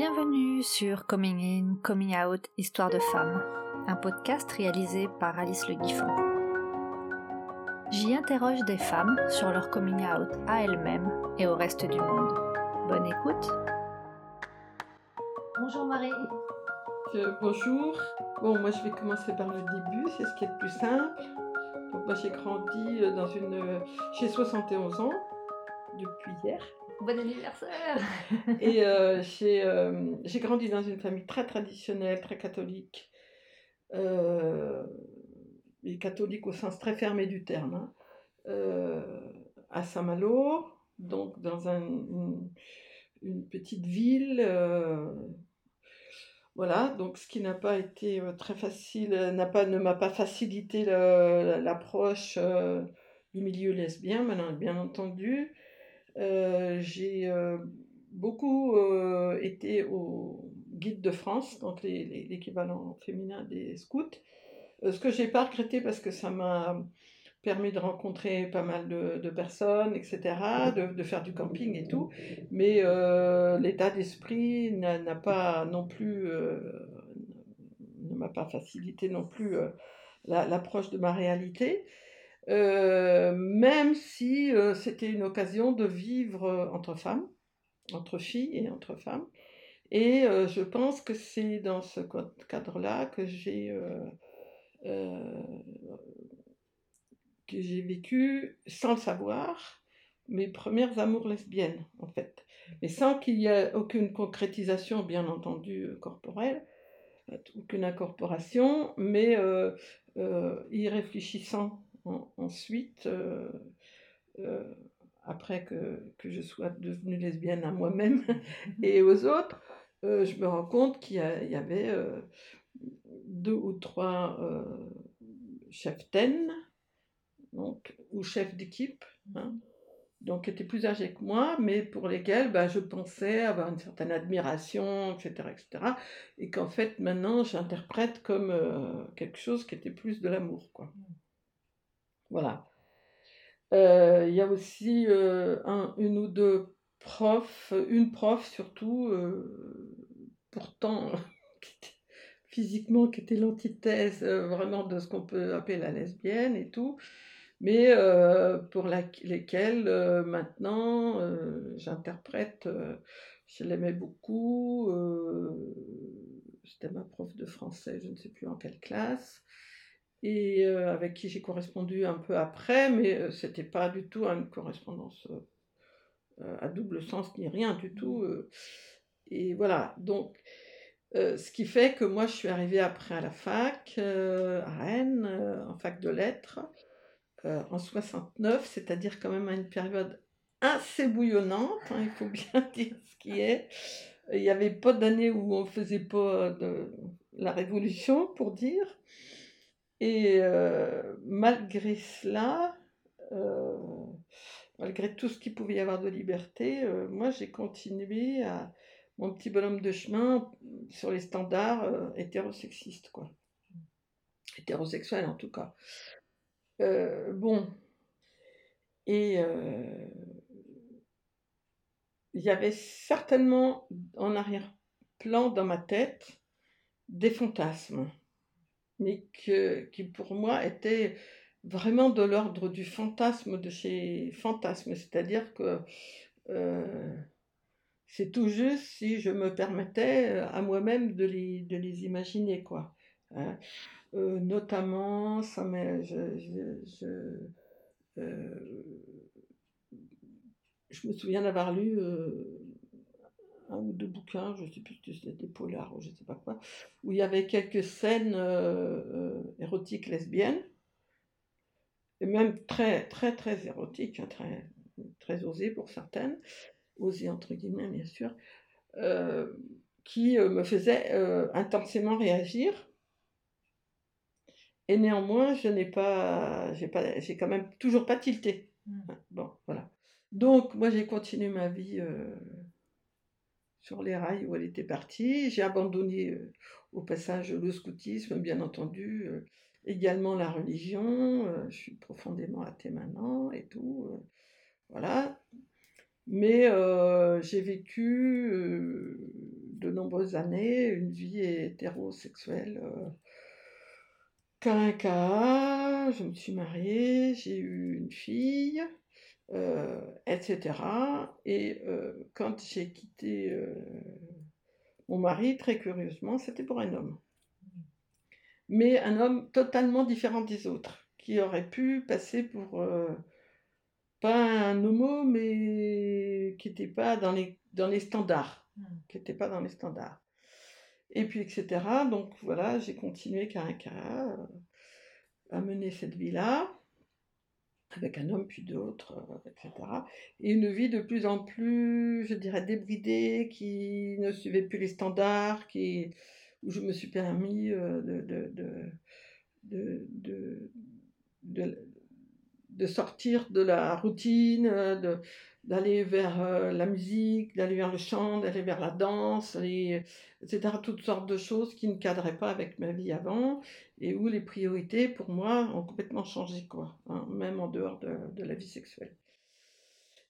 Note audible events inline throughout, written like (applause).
Bienvenue sur Coming In, Coming Out, Histoire de femmes, un podcast réalisé par Alice Le Guiffon. J'y interroge des femmes sur leur coming out à elles-mêmes et au reste du monde. Bonne écoute. Bonjour Marie. bonjour. Bon, moi je vais commencer par le début, c'est ce qui est le plus simple. Donc moi j'ai grandi euh, dans une... Euh, j'ai 71 ans depuis hier. Bon anniversaire (laughs) Et euh, euh, j'ai grandi dans une famille très traditionnelle, très catholique. Euh, catholique au sens très fermé du terme. Hein. à Saint-Malo, donc dans une, petite ville. voilà, donc ce qui n'a pas été très facile, pas, ne m'a pas facilité l'approche du milieu lesbien, bien entendu. Euh, j'ai euh, beaucoup euh, été au Guide de France, donc l'équivalent féminin des scouts. ce que j'ai pas regretté parce que ça m'a permis de rencontrer pas mal de, personnes, etc., de, faire du camping et tout. Mais l'état d'esprit n'a pas non plus, ne m'a pas facilité non plus l'approche de ma réalité. Euh, même si euh, c'était une occasion de vivre euh, entre femmes, entre filles et entre femmes. Et je pense que c'est dans ce cadre-là que j'ai que j'ai vécu, sans le savoir, mes premières amours lesbiennes, en fait. Mais sans qu'il y ait aucune concrétisation, bien entendu, corporelle, aucune incorporation, mais y réfléchissant ensuite, euh, euh, après que, que, je sois devenue lesbienne à moi-même (laughs) et aux autres, euh, je me rends compte qu'il y, avait deux ou trois chefs TEN, donc, ou chefs d'équipe, hein, donc qui étaient plus âgés que moi, mais pour lesquels bah, je pensais avoir une certaine admiration, etc. etc. et qu'en fait, maintenant, j'interprète comme quelque chose qui était plus de l'amour. quoi. Voilà. Euh, il y a aussi euh, un, une ou deux profs, une prof surtout, euh, pourtant (laughs) physiquement qui était l'antithèse vraiment de ce qu'on peut appeler la lesbienne et tout, mais pour lesquelles maintenant j'interprète, je l'aimais beaucoup, c'était ma prof de français, je ne sais plus en quelle classe, et euh, avec qui j'ai correspondu un peu après, mais ce euh, c'était pas du tout une correspondance euh, à double sens ni rien du tout. et voilà, donc ce qui fait que moi je suis arrivée après à la fac, à Rennes, en fac de lettres, en 69, c'est-à-dire quand même à une période assez bouillonnante, hein, il faut (laughs) bien dire ce qui est. Il n'y avait pas d'année où on ne faisait pas de la révolution, pour dire. Et euh, malgré cela, euh, malgré tout ce qu'il pouvait y avoir de liberté, euh, moi j'ai continué à mon petit bonhomme de chemin sur les standards hétérosexistes, quoi. Hétérosexuels en tout cas. bon. Et il y avait certainement en arrière-plan dans ma tête des fantasmes mais qui pour moi était vraiment de l'ordre du fantasme de chez fantasme, c'est-à-dire que euh, c'est tout juste si je me permettais euh, à moi-même de les, imaginer, quoi. Hein. Euh, notamment, ça je, je, je, me souviens d'avoir lu un ou deux bouquins, je ne sais plus si c'était des polars ou je ne sais pas quoi, où il y avait quelques scènes euh, euh, érotiques lesbiennes, et même très, très, très érotiques, hein, très, très osées pour certaines, osées entre guillemets, bien sûr, euh, qui me faisaient intensément réagir. Et néanmoins, je n'ai pas, j'ai pas, j'ai quand même toujours pas tilté. Mmh. Bon, voilà. Donc, moi, j'ai continué ma vie sur les rails où elle était partie. J'ai abandonné euh, au passage le scoutisme, bien entendu, euh, également la religion. Euh, je suis profondément athée maintenant et tout. voilà. Mais j'ai vécu de nombreuses années, une vie hétérosexuelle. K1K, je me suis mariée, j'ai eu une fille, etc. Et quand j'ai quitté mon mari, très curieusement, c'était pour un homme. Mais un homme totalement différent des autres, qui aurait pu passer pour pas un homo, mais qui n'était pas dans les, dans les standards. Hmm. Qui n'était pas dans les standards. Et puis, etc. Donc voilà, j'ai continué Caracara euh, à mener cette vie-là, avec un homme puis d'autres, euh, etc. Et une vie de plus en plus, je dirais, débridée, qui ne suivait plus les standards, qui, où je me suis permis euh, de, de, de, de de sortir de la routine, euh, d'aller vers euh, la musique, d'aller vers le chant, d'aller vers la danse, et, etc. Toutes sortes de choses qui ne cadraient pas avec ma vie avant et où les priorités pour moi ont complètement changé, quoi, hein, même en dehors de, la vie sexuelle.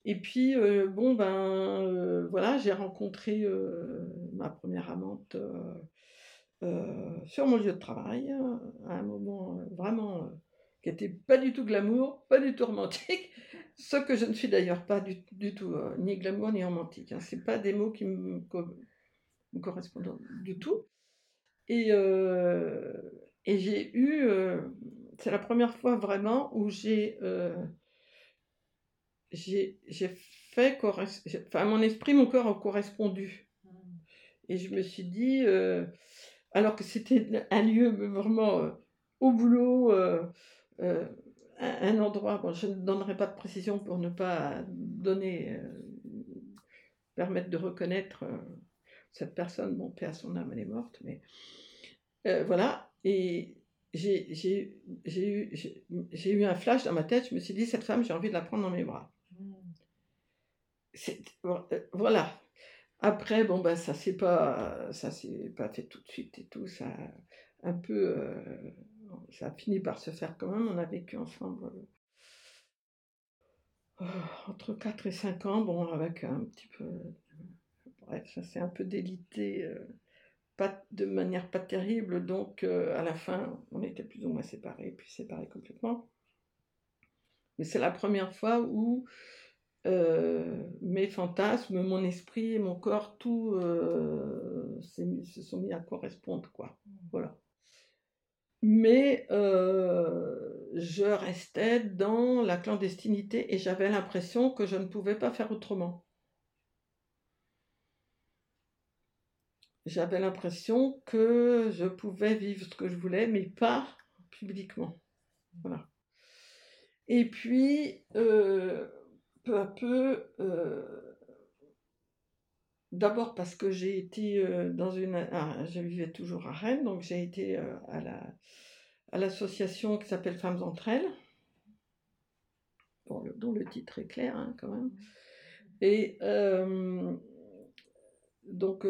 Et puis, euh, bon, ben voilà, j'ai rencontré ma première amante sur mon lieu de travail à un moment vraiment qui n'était pas du tout glamour, pas du tout romantique, (laughs) ce que je ne suis d'ailleurs pas du, tout, euh, ni glamour ni romantique. Hein. Ce pas des mots qui me, correspondent du tout. Et, euh, et j'ai eu, euh, c'est la première fois vraiment où j'ai j'ai fait, enfin mon esprit, mon corps a correspondu. Et je me suis dit, alors que c'était un lieu vraiment au boulot, un endroit, bon, je ne donnerai pas de précision pour ne pas donner, euh, permettre de reconnaître euh, cette personne, mon père, son âme, elle est morte, mais voilà, et j'ai eu, eu un flash dans ma tête, je me suis dit, cette femme, j'ai envie de la prendre dans mes bras. Voilà. Après, bon, ben, ça s'est pas, ça s'est pas fait tout de suite et tout, ça un peu ça a fini par se faire quand même. On a vécu ensemble euh, entre 4 et 5 ans, bon, avec un petit peu. Bref, ça s'est un peu délité, euh, pas, de manière pas terrible, donc euh, à la fin, on était plus ou moins séparés, puis séparés complètement. Mais c'est la première fois où mes fantasmes, mon esprit mon corps, tout se sont mis à correspondre, quoi. Voilà mais euh, je restais dans la clandestinité et j'avais l'impression que je ne pouvais pas faire autrement. J'avais l'impression que je pouvais vivre ce que je voulais, mais pas publiquement. Voilà. Et puis, euh, peu à peu, euh, D'abord parce que j'ai été euh, dans une. Ah, je vivais toujours à Rennes, donc j'ai été euh, à la à l'association qui s'appelle Femmes entre elles, dont le titre est clair hein, quand même. Et euh, donc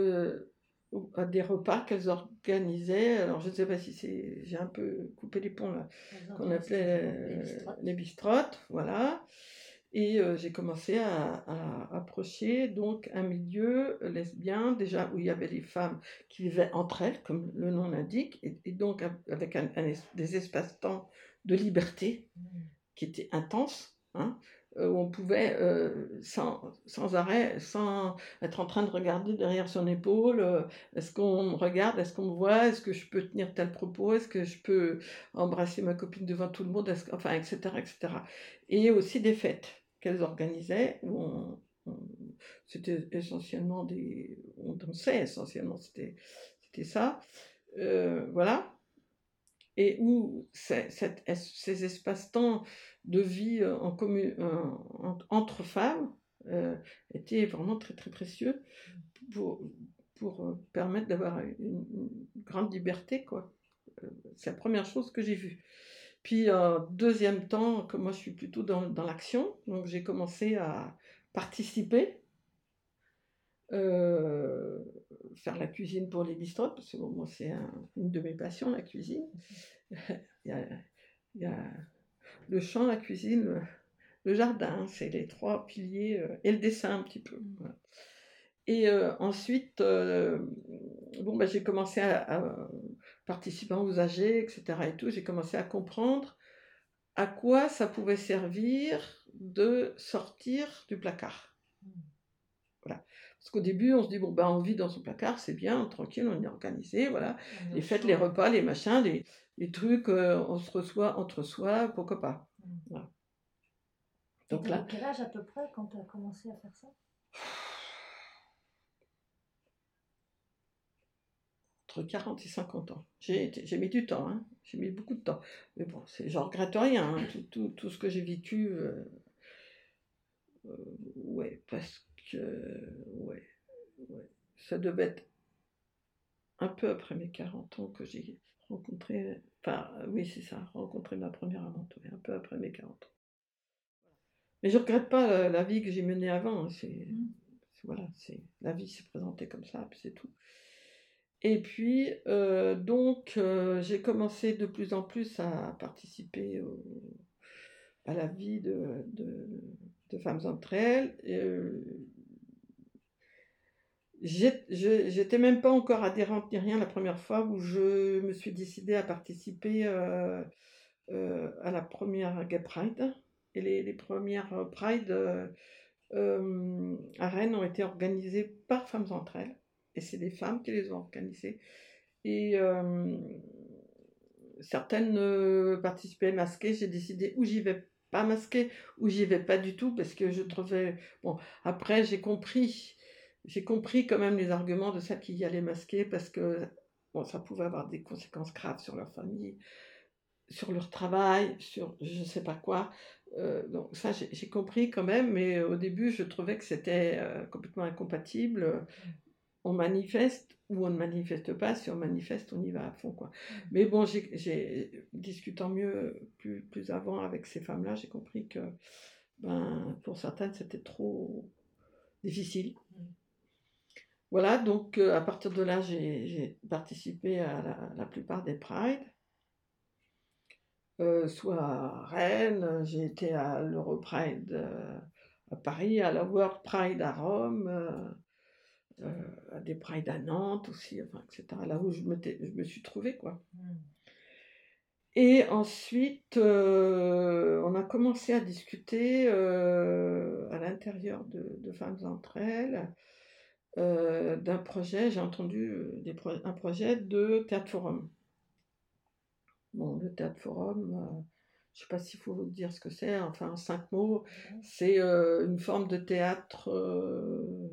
à des repas qu'elles organisaient. Alors je ne sais pas si c'est, j'ai un peu coupé les ponts là, qu'on appelait les bistrottes, voilà. Et euh, j'ai commencé à, approcher donc un milieu lesbien, déjà où il y avait des femmes qui vivaient entre elles, comme le nom l'indique, et, donc avec des espaces-temps de liberté mmh. qui étaient intenses, hein, euh, où on pouvait euh, sans, sans, arrêt, sans être en train de regarder derrière son épaule, est-ce qu'on me regarde, est-ce qu'on me voit, est-ce que je peux tenir tel propos, est-ce que je peux embrasser ma copine devant tout le monde, enfin, etc., etc. Et aussi des fêtes qu'elles organisaient, où c'était essentiellement des. On dansait essentiellement, c'était, c'était ça. Euh, voilà. Et où ces espaces-temps de vie euh, en commun, entre femmes euh, étaient vraiment très très précieux pour, pour permettre d'avoir une, grande liberté. quoi. C'est la première chose que j'ai vue. Puis, en deuxième temps, comme moi je suis plutôt dans, dans l'action, donc j'ai commencé à participer, euh, faire la cuisine pour les bistrots, parce que moi c'est une de mes passions, la cuisine. (laughs) il, y a, le champ, la cuisine, le, jardin, c'est les trois piliers, euh, et le dessin un petit peu. Et ensuite, bon, bah, j'ai commencé à, participer aux âgés, etc. Et tout, j'ai commencé à comprendre à quoi ça pouvait servir de sortir du placard. Voilà. Parce qu'au début, on se dit, bon, ben, on vit dans son placard, c'est bien, tranquille, on est organisé, voilà. Les fêtes, les repas, les machins, les, les trucs, on se reçoit entre soi, pourquoi pas. Voilà. Donc là. Quel âge à peu près quand tu as commencé à faire ça? Entre 40 et 50 ans. J'ai mis du temps, hein. j'ai mis beaucoup de temps. Mais bon, je regrette rien, hein. tout, tout, tout, ce que j'ai vécu. Euh, euh, ouais, parce que. Ouais, ouais. Ça devait être un peu après mes 40 ans que j'ai rencontré. Enfin, oui, c'est ça, rencontré ma première amante, un peu après mes 40 ans. Mais je ne regrette pas la, vie que j'ai menée avant. Hein, mmh. C'est, voilà, c'est la vie s'est présentée comme ça, puis c'est tout. Et puis, euh, donc, euh, j'ai commencé de plus en plus à participer à la vie de, femmes entre elles. Euh, j'étais même pas encore adhérente ni rien la première fois où je me suis décidée à participer à la première Gay Pride. Et les, premières euh, Pride euh, euh, à Rennes ont été organisées par Femmes entre elles. Et c'est des femmes qui les ont organisées. Et certaines participaient masquées. J'ai décidé où j'y vais pas masquée, ou j'y vais pas du tout, parce que je trouvais. Bon, après, j'ai compris. J'ai compris quand même les arguments de celles qui y allaient masquées, parce que bon, ça pouvait avoir des conséquences graves sur leur famille, sur leur travail, sur je sais pas quoi. Euh, donc ça, j'ai compris quand même, mais au début, je trouvais que c'était euh, complètement incompatible. On manifeste ou on ne manifeste pas. Si on manifeste, on y va à fond. Quoi. Mais bon, j'ai discutant mieux plus, plus avant avec ces femmes-là, j'ai compris que ben, pour certaines, c'était trop difficile. Voilà, donc euh, à partir de là, j'ai participé à la, la plupart des prides. Euh, soit à Rennes, j'ai été à l'Europride euh, à Paris, à la World Pride à Rome, euh, à des Pride à Nantes aussi, enfin, etc. Là où je me, je me suis trouvée, quoi. Mmh. Et ensuite, on a commencé à discuter à l'intérieur de, Femmes entre elles d'un projet, j'ai entendu des un projet de théâtre forum. Bon, le théâtre forum, euh, je ne sais pas s'il faut vous dire ce que c'est, enfin, en cinq mots, c'est euh, une forme de théâtre euh,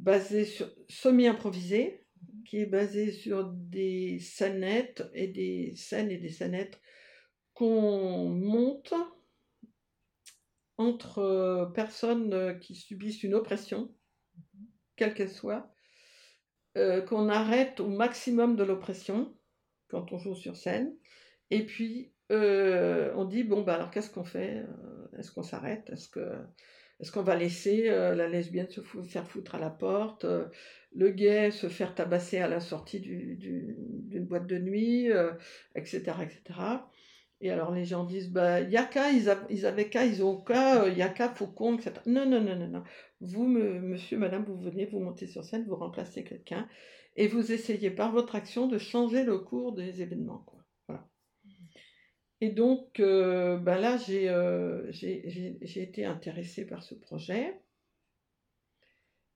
basé sur semi-improvisé, qui est basé sur des scénettes et des scènes et des scénettes qu'on monte entre personnes qui subissent une oppression, quelle qu'elle soit, qu'on arrête au maximum de l'oppression quand on joue sur scène. Et puis, euh, on dit, bon, bah alors qu'est-ce qu'on fait? Euh, Est-ce qu'on s'arrête? Est-ce que est-ce qu'on va laisser euh, la lesbienne se faire foutre à la porte, le gay se faire tabasser à la sortie d'une boîte de nuit, etc., etc. Et alors les gens disent, bah, y a qu'à, ils, ils, avaient qu'à, ils ont qu'à, il y a qu'à, Faucon, etc. Non, non, non, non, non. Vous, monsieur, madame, vous venez, vous montez sur scène, vous remplacez quelqu'un et vous essayez par votre action de changer le cours des événements. Et donc, euh, ben là, euh, j'ai été intéressée par ce projet.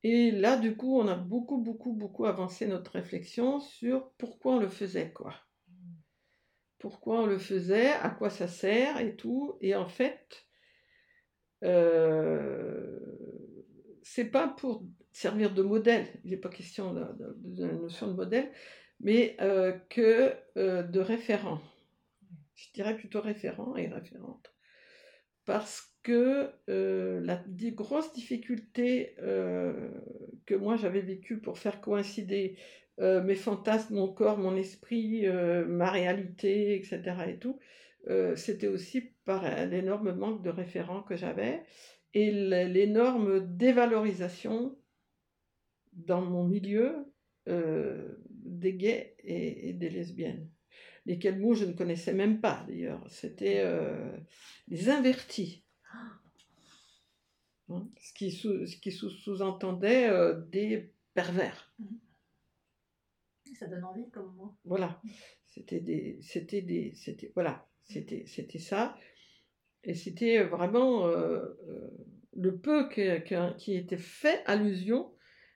Et là, du coup, on a beaucoup, beaucoup, beaucoup avancé notre réflexion sur pourquoi on le faisait, quoi. Pourquoi on le faisait, à quoi ça sert et tout. Et en fait, euh, c'est pas pour servir de modèle, il n'est pas question de, la notion de modèle, mais euh, que de référent. Je dirais plutôt référent et référente. Parce que euh, la grosse difficulté que moi j'avais vécue pour faire coïncider mes fantasmes, mon corps, mon esprit, ma réalité, etc. et tout, c'était aussi par l'énorme manque de référents que j'avais et l'énorme dévalorisation dans mon milieu euh, des gays et, des lesbiennes. Lesquels mots je ne connaissais même pas d'ailleurs. C'était euh, les invertis. hein. ce qui sous, ce qui sous, sous-entendait euh, des pervers. Ça donne envie comme moi. Voilà, c'était des, c'était des, c'était voilà, c'était, c'était ça, et c'était vraiment euh, euh, le peu que- que- qui était fait allusion,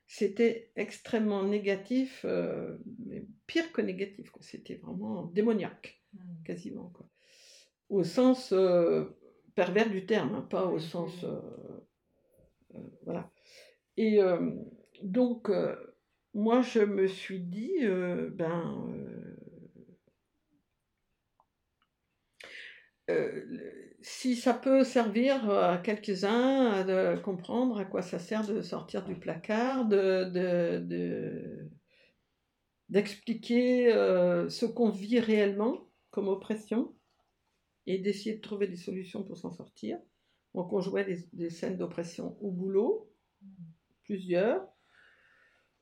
c'était extrêmement négatif, euh, mais pire que négatif, quoi. C'était vraiment démoniaque, Mm. quasiment, quoi. Au sens euh, pervers du terme, hein, pas au sens, oui. euh, voilà. Et donc, moi, je me suis dit, ben, si ça peut servir à quelques-uns de comprendre à quoi ça sert de sortir du placard, de, de- de- d'expliquer euh, ce qu'on vit réellement comme oppression et d'essayer de trouver des solutions pour s'en sortir. Donc on jouait des, scènes d'oppression au boulot, plusieurs,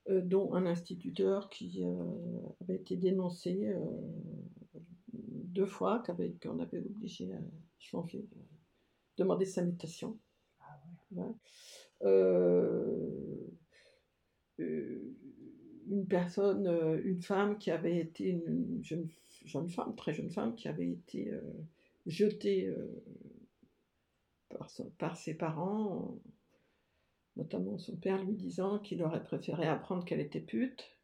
euh, dont un instituteur qui euh, avait été dénoncé euh, deux fois, qu'on avait obligé à changer, de- demander sa mutation. Ouais. Euh, euh, une personne, euh, une femme qui avait été une jeune, jeune femme, très jeune femme, qui avait été euh, jetée euh, par, son- par ses parents, notamment son père lui disant qu'il aurait préféré apprendre qu'elle était pute.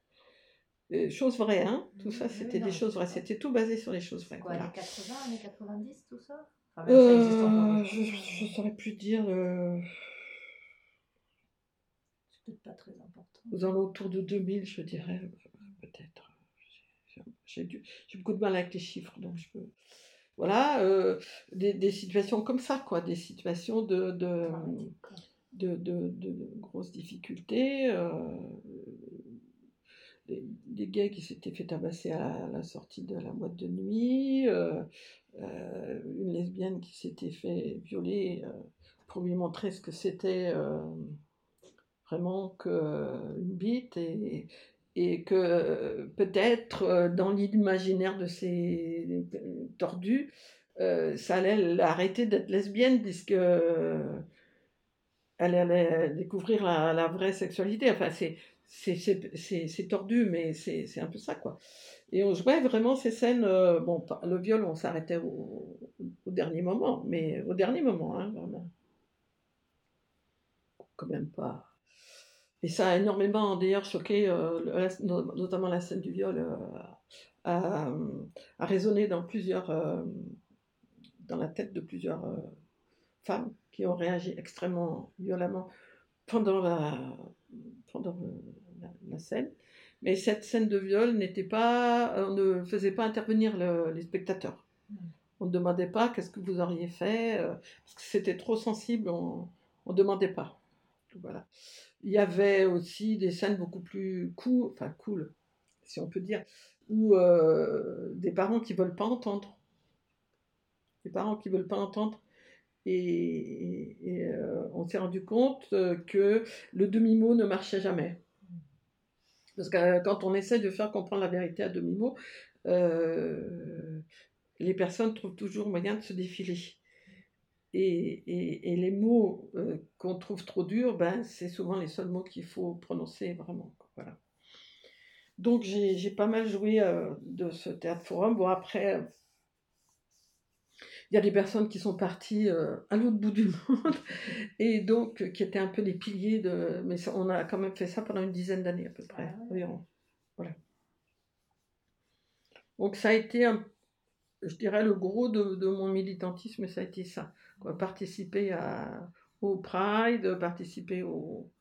Euh, chose vraie, hein Tout ça, c'était des choses vraies. C'était tout basé sur les choses vraies. Quoi, voilà. années 80, années 90, tout ça? Enfin, même ça existe encore Euh, je ne saurais plus dire. euh, C'est peut-être pas très important. aux alentours de 2000, je dirais, euh, peut-être. J'ai- beaucoup de mal avec les chiffres, donc je peux. Voilà, euh, des, des situations comme ça, quoi, des situations de, de, de, de- de grosses difficultés. euh, des, des gays qui s'étaient fait tabasser à la sortie de la boîte de nuit, euh, euh, une lesbienne qui s'était fait violer euh, pour lui montrer ce que c'était vraiment que une bite et, et que peut-être dans l'imaginaire de ces tordus, ça allait l'arrêter d'être lesbienne puisque elle allait découvrir la, la vraie sexualité. Enfin, c'est, c'est, tordu, mais c'est, un peu ça, quoi. Et on jouait vraiment ces scènes. euh, bon, le viol, on s'arrêtait au, au dernier moment, mais au dernier moment, hein, vraiment. Quand même pas. Et ça a énormément, d'ailleurs, choqué, euh, notamment la scène du viol, euh, a, a résonné dans plusieurs. euh, dans la tête de plusieurs femmes qui ont réagi extrêmement violemment pendant la, pendant la, la scène. Mais cette scène de viol n'était pas, on ne faisait pas intervenir le- les spectateurs. Mm. On ne demandait pas qu'est-ce que vous auriez fait, euh, parce que c'était trop sensible, on ne demandait pas. Voilà. Il y avait aussi des scènes beaucoup plus cool, enfin cool, si on peut dire, où euh, des parents qui veulent pas entendre. Des parents qui veulent pas entendre. Et, et- et, euh, on s'est rendu compte euh, que le demi-mot ne marchait jamais. Parce que euh, quand on essaie de faire comprendre la vérité à demi-mot, euh, les personnes trouvent toujours moyen de se défiler. Et, et- les mots euh, qu'on trouve trop durs, ben, c'est souvent les seuls mots qu'il faut prononcer vraiment. Voilà. Donc j'ai pas mal joué de ce théâtre forum. Bon après, il y a des personnes qui sont parties euh, à l'autre bout du (laughs) monde et donc euh, qui étaient un peu les piliers de. Mais ça- on a quand même fait ça pendant une dizaine d'années à peu près Ah ouais. environ. Voilà. Donc ça a été, un- je dirais, le gros de, de mon militantisme, ça a été ça. Quoi. Participer à, au Pride, participer au,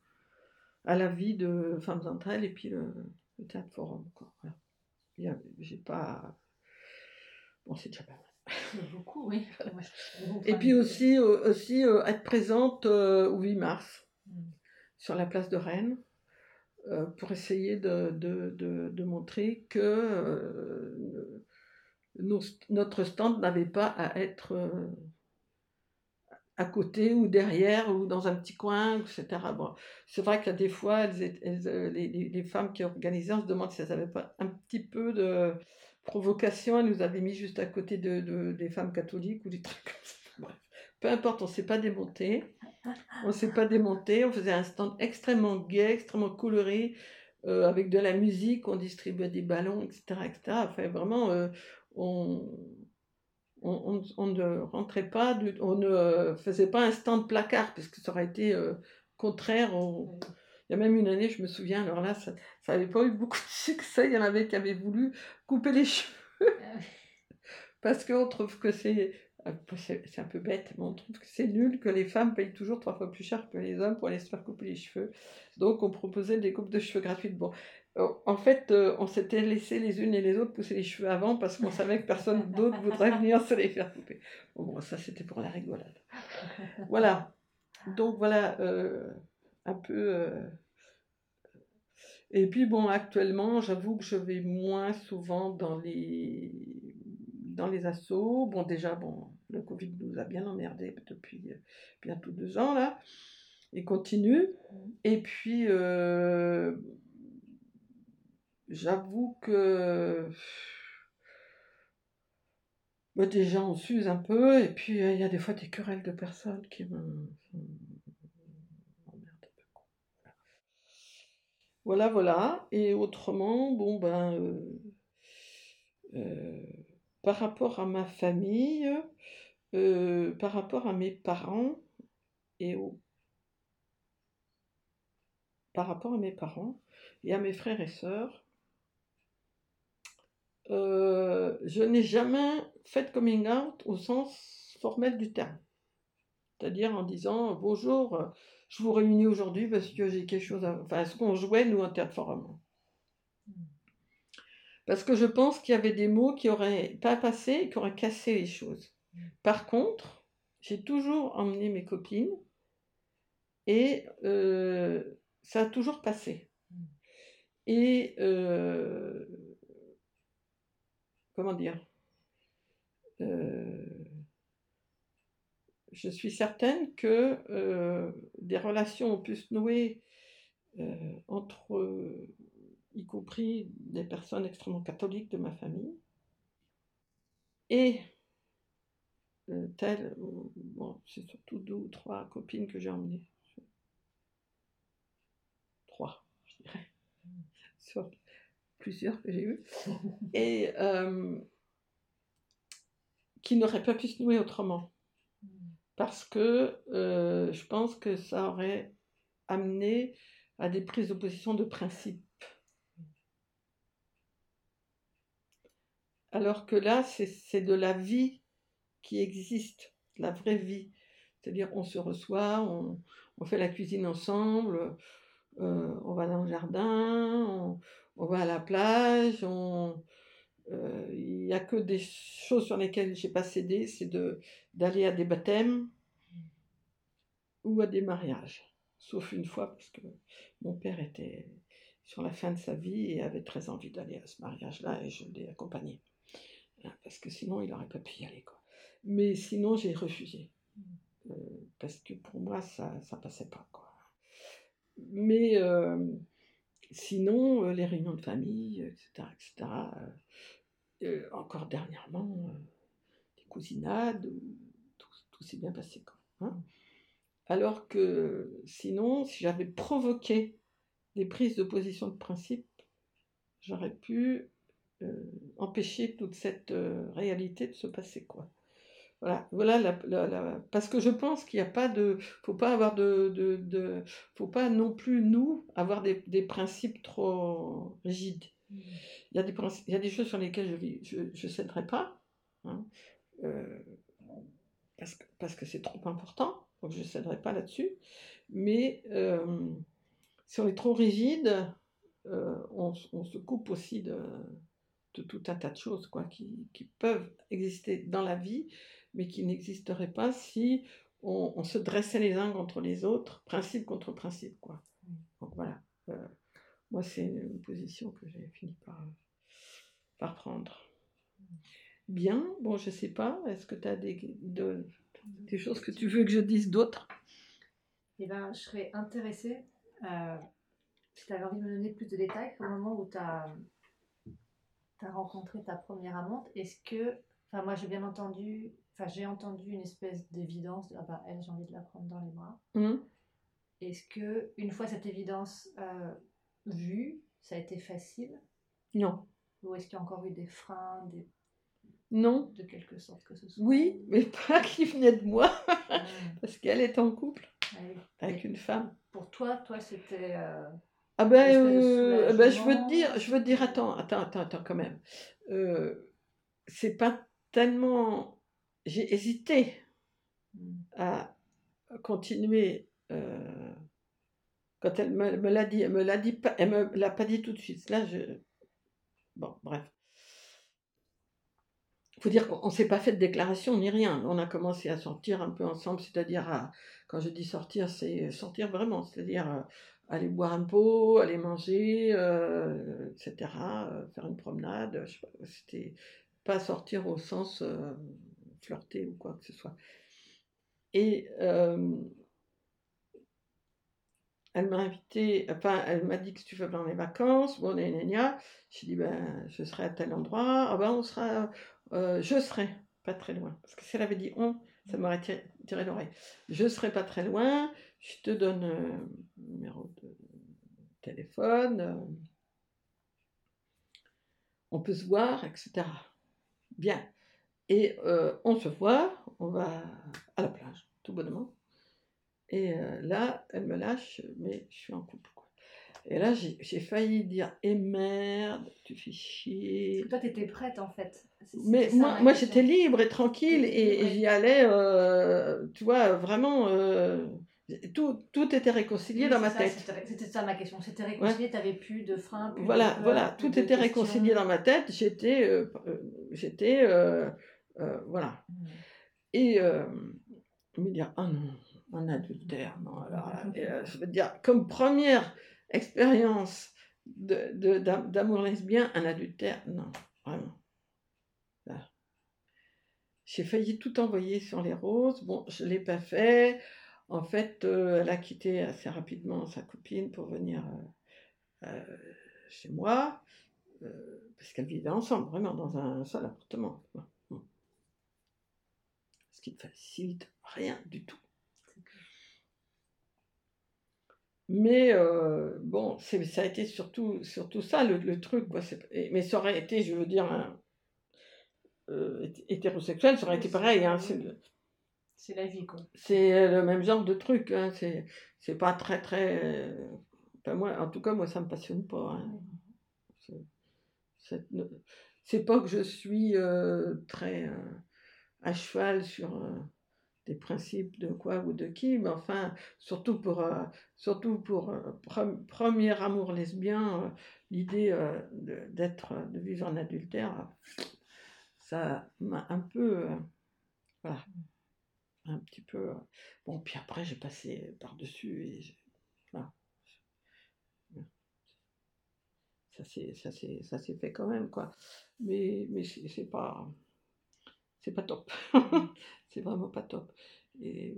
à la vie de femmes entre elles et puis le, le théâtre forum. Quoi. Voilà. J'ai pas. Bon, c'est déjà pas mal. (laughs) Beaucoup, oui. Et puis aussi, euh, aussi euh, être présente euh, au 8 mars Mm. sur la place de Rennes pour essayer de, de, de, de montrer que nos- notre stand n'avait pas à être à côté ou derrière ou dans un petit coin, etc. Bon, c'est vrai a des fois, elles elles, les- les femmes qui organisaient, on se demande si elles n'avaient pas un petit peu de provocation. Elles nous avaient mis juste à côté de, de- des femmes catholiques ou des trucs. Bref, peu importe, on ne s'est pas démonté. On ne s'est pas démonté, on faisait un stand extrêmement gai, extrêmement coloré, euh, avec de la musique, on distribuait des ballons, etc. etc. Enfin, vraiment, euh, on, ne rentrait pas, on ne faisait pas un stand placard, parce que ça aurait été euh, contraire. Il y a même une année, je me souviens, alors là, ça n'avait pas eu beaucoup de succès. Il y en avait qui avaient voulu couper les (laughs) cheveux. Ah parce qu'on trouve que c'est ah, c'est un peu bête, mais on trouve que c'est nul que les femmes payent toujours trois fois plus cher que les hommes pour aller se faire couper les cheveux. Donc on proposait des coupes de cheveux gratuites. Bon, euh, en fait, euh, on s'était laissé les unes et les autres pousser les cheveux avant parce qu'on savait que personne d'autre voudrait venir se les faire couper. Bon, ça c'était pour la rigolade. Voilà. Donc voilà, euh, un peu. Et puis bon, actuellement, j'avoue que je vais moins souvent dans les dans les assauts. Bon, déjà, bon, le Covid nous a bien emmerdés depuis euh, bientôt deux ans, là. Il continue. Et puis, euh, j'avoue que. Bah, déjà, on s'use un peu, et puis euh, il y a des fois des querelles de personnes qui me. Voilà, voilà. Et autrement, bon, ben par rapport à ma famille, euh, par rapport à mes parents et au... par rapport à mes parents et à mes frères et sœurs, euh, je n'ai jamais fait coming out au sens formel du terme. C'est-à-dire en disant bonjour, je vous réunis aujourd'hui parce que j'ai quelque chose à. Enfin, ce qu'on jouait, nous, en théâtre forum. Parce que je pense qu'il y avait des mots qui n'auraient pas passé et qui auraient cassé les choses. Par contre, j'ai toujours emmené mes copines et euh, ça a toujours passé. Et euh, comment dire? Euh, Je suis certaine que des relations ont pu se nouer entre y compris des personnes extrêmement catholiques de ma famille. Et euh, telles, bon, c'est surtout deux ou trois copines que j'ai emmenées. Trois, je dirais, sur plusieurs que j'ai eues. (laughs) Et euh, qui n'auraient pas pu se nouer autrement. Parce que euh, je pense que ça aurait amené à des prises d'opposition de principe Alors que là, c'est de la vie qui existe, la vraie vie. C'est-à-dire, on se reçoit, on, fait la cuisine ensemble, euh, on va dans le jardin, on, va à la plage, euh, il n'y a que des choses sur lesquelles j'ai pas cédé, c'est d'aller à des baptêmes ou à des mariages. Sauf une fois, parce que mon père était sur la fin de sa vie et avait très envie d'aller à ce mariage-là et je l'ai accompagné parce que sinon il n'aurait pas pu y aller. Quoi. Mais sinon, j'ai refusé. Euh, parce que pour moi, ça ne passait pas. Quoi. Mais euh, sinon, euh, les réunions de famille, etc., etc., encore dernièrement, des cousinades, tout, s'est bien passé. Quoi, hein. Alors que sinon, si j'avais provoqué des prises de position de principe, j'aurais pu euh, empêcher toute cette euh, réalité de se passer. Voilà, voilà parce que je pense qu'il n'y a pas de, faut pas avoir de, de, faut pas non plus nous avoir des principes trop rigides. Il y a des il y a des choses sur lesquelles je je, je céderai pas, hein, euh, parce que parce que c'est trop important, donc je ne céderai pas là-dessus. Mais si on est trop rigide, on, on, se coupe aussi de de tout un tas de choses quoi, qui, qui, peuvent exister dans la vie, mais qui n'existeraient pas si on, se dressait les uns contre les autres, principe contre principe. Quoi. Donc voilà, euh, moi c'est une position que j'ai fini par, par prendre. Bien, bon, je sais pas, est-ce que tu as des, des choses que tu veux que je dise d'autres? Eh bien, je serais intéressée, euh, si tu avais envie de me donner plus de détails, au moment où tu as rencontré ta première amante, est-ce que, enfin moi j'ai bien entendu enfin, j'ai entendu une espèce d'évidence. de, Ah bah, elle, j'ai envie de la prendre dans les bras. Hum. Est-ce que, une fois cette évidence euh, vue, ça a été facile? Non. Ou est-ce qu'il y a encore eu des freins, des... Non. de quelque sorte que ce soit? Oui, mais (laughs) pas qui venait de moi, Ah, parce qu'elle est en couple ouais. avec une femme. Pour toi, toi, c'était. euh, Ah ben, euh, ben, je veux te dire, je veux te dire, attends, attends, attends, attends quand même. Euh, c'est pas tellement. J'ai hésité hmm, à continuer. Quand elle me, l'a dit, elle me l'a pas, me l'a pas dit tout de suite. Là, je. Bon, bref. faut dire qu'on ne s'est pas fait de déclaration ni rien. On a commencé à sortir un peu ensemble, c'est-à-dire, à- quand je dis sortir, c'est sortir vraiment, c'est-à-dire euh, aller boire un pot, aller manger, euh, etc., euh, faire une promenade. je sais pas, C'était pas sortir au sens flirter ou quoi que ce soit. Et elle m'a invité, enfin, elle m'a dit que tu veux pendant les vacances, bon, gna, gna. J'ai dit, ben, je serai à tel endroit, ah ben, on sera, euh, je serai pas très loin. Parce que si elle avait dit on, ça m'aurait tiré, l'oreille. Je serai pas très loin, je te donne euh, numéro de téléphone, euh, on peut se voir, etc. Bien. Et euh, on se voit, on va à la plage, tout bonnement. Et euh, là, elle me lâche, mais je suis en couple. Quoi. Et là, j'ai failli dire Eh merde, tu fais chier. Toi, t'étais prête en fait. Mais ça, moi, moi j'étais libre et tranquille et, ouais. j'y allais, euh, tu vois, vraiment. euh, tout, tout était réconcilié Oui, dans ma ça, tête. C'était ça ma question. C'était réconcilié, t'avais plus de frein, plus Voilà, de peur, voilà, plus tout était questions. réconcilié dans ma tête. J'étais, euh, j'étais, voilà. Hmm. Et me dire, ah non, un adultère, non. Alors, et, euh, je veux dire, comme première expérience d'amour lesbien, un adultère, non, vraiment. J'ai failli tout envoyer sur les roses. Bon, je ne l'ai pas fait. En fait, euh, elle a quitté assez rapidement sa copine pour venir euh, euh, chez moi, parce qu'elles vivaient ensemble, vraiment, dans un seul appartement. Ce qui ne facilite rien du tout. Mais euh, bon, ça a été surtout, surtout ça le, le truc. Quoi. Mais ça aurait été, je veux dire, un, euh, hét- hétérosexuel, ça aurait été pareil. Hein, c'est, la vie, quoi. c'est le même genre de truc. Hein, c'est, pas très, très. euh, enfin, moi, en tout cas, moi, ça me passionne pas. hein. C'est, pas que je suis euh, très euh, à cheval sur euh, principes de quoi ou de qui, mais enfin, surtout pour, euh, surtout pour euh, pre- premier amour lesbien, euh, l'idée d'être, de vivre en adultère, ça m'a un peu. voilà. Un petit peu. bon, puis après, j'ai passé par-dessus et. voilà. Ça s'est, fait quand même, quoi. Mais, mais c'est pas. C'est pas top. (laughs) c'est vraiment pas top. Et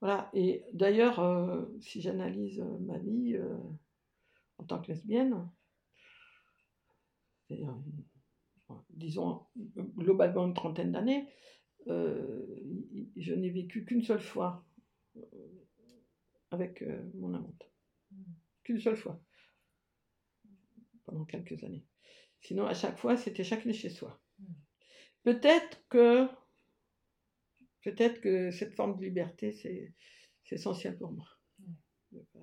voilà. Et d'ailleurs, euh, si j'analyse euh, ma vie euh, en tant que lesbienne, c'est-à-dire, disons globalement une trentaine d'années, euh, je n'ai vécu qu'une seule fois avec mon amante. Qu'une seule fois. Pendant quelques années. Sinon, à chaque fois, c'était chacune chez soi. Peut-être que, peut-être que cette forme de liberté, c'est, essentiel pour moi. Euh,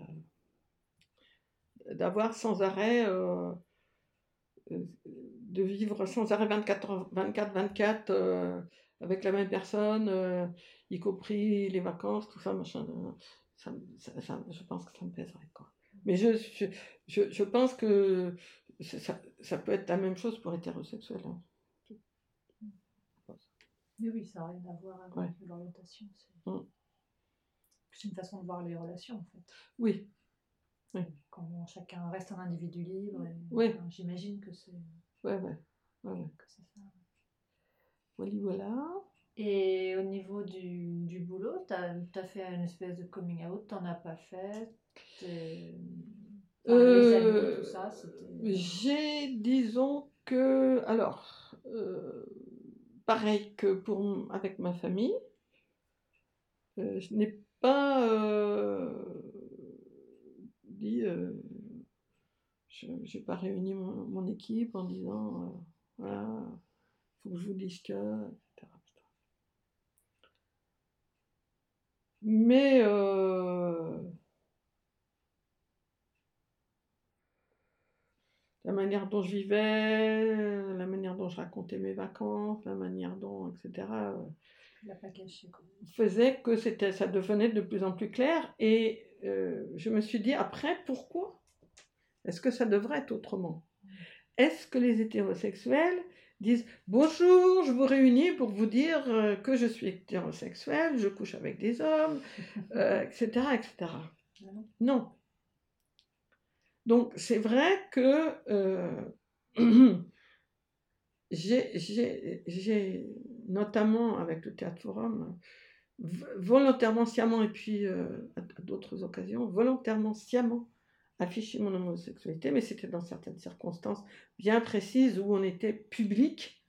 D'avoir sans arrêt, euh, euh, de vivre sans arrêt 24, 24, 24 euh, avec la même personne, y compris les vacances, tout ça, machin. je pense que ça me pèserait. Mais je, pense que ça, peut être la même chose pour hétérosexuels. hein. Mais oui, ça n'a rien à voir avec Ouais. l'orientation. C'est Mm. c'est une façon de voir les relations, en fait. Oui, Quand chacun reste un individu libre. et- Oui. enfin, J'imagine que c'est ouais, ouais. ouais, ouais. que c'est ça. Voilà, voilà. Et au niveau du, du boulot, tu as, fait une espèce de coming out, t'en as pas fait t'es- enfin, Les amis, Euh, tout ça, c'était. J'ai, disons que, alors, euh, pareil que pour avec ma famille. Euh, je n'ai pas euh, dit, euh, je n'ai pas réuni mon, équipe en disant, voilà, il faut que je vous dise que, etc. Mais la manière dont je vivais, la manière dont je racontais mes vacances, la manière dont, etc., quoi. faisait que c'était, ça devenait de plus en plus clair. Et euh, je me suis dit, après, pourquoi Est-ce que ça devrait être autrement? Est-ce que les hétérosexuels disent bonjour, je vous réunis pour vous dire euh, que je suis hétérosexuel, je couche avec des hommes, euh, etc., etc. Non. Donc c'est vrai que euh, (clears throat) j'ai notamment avec le Théâtre Forum, volontairement, sciemment, et puis à d'autres occasions, volontairement, sciemment, afficher mon homosexualité, mais c'était dans certaines circonstances bien précises où on était public,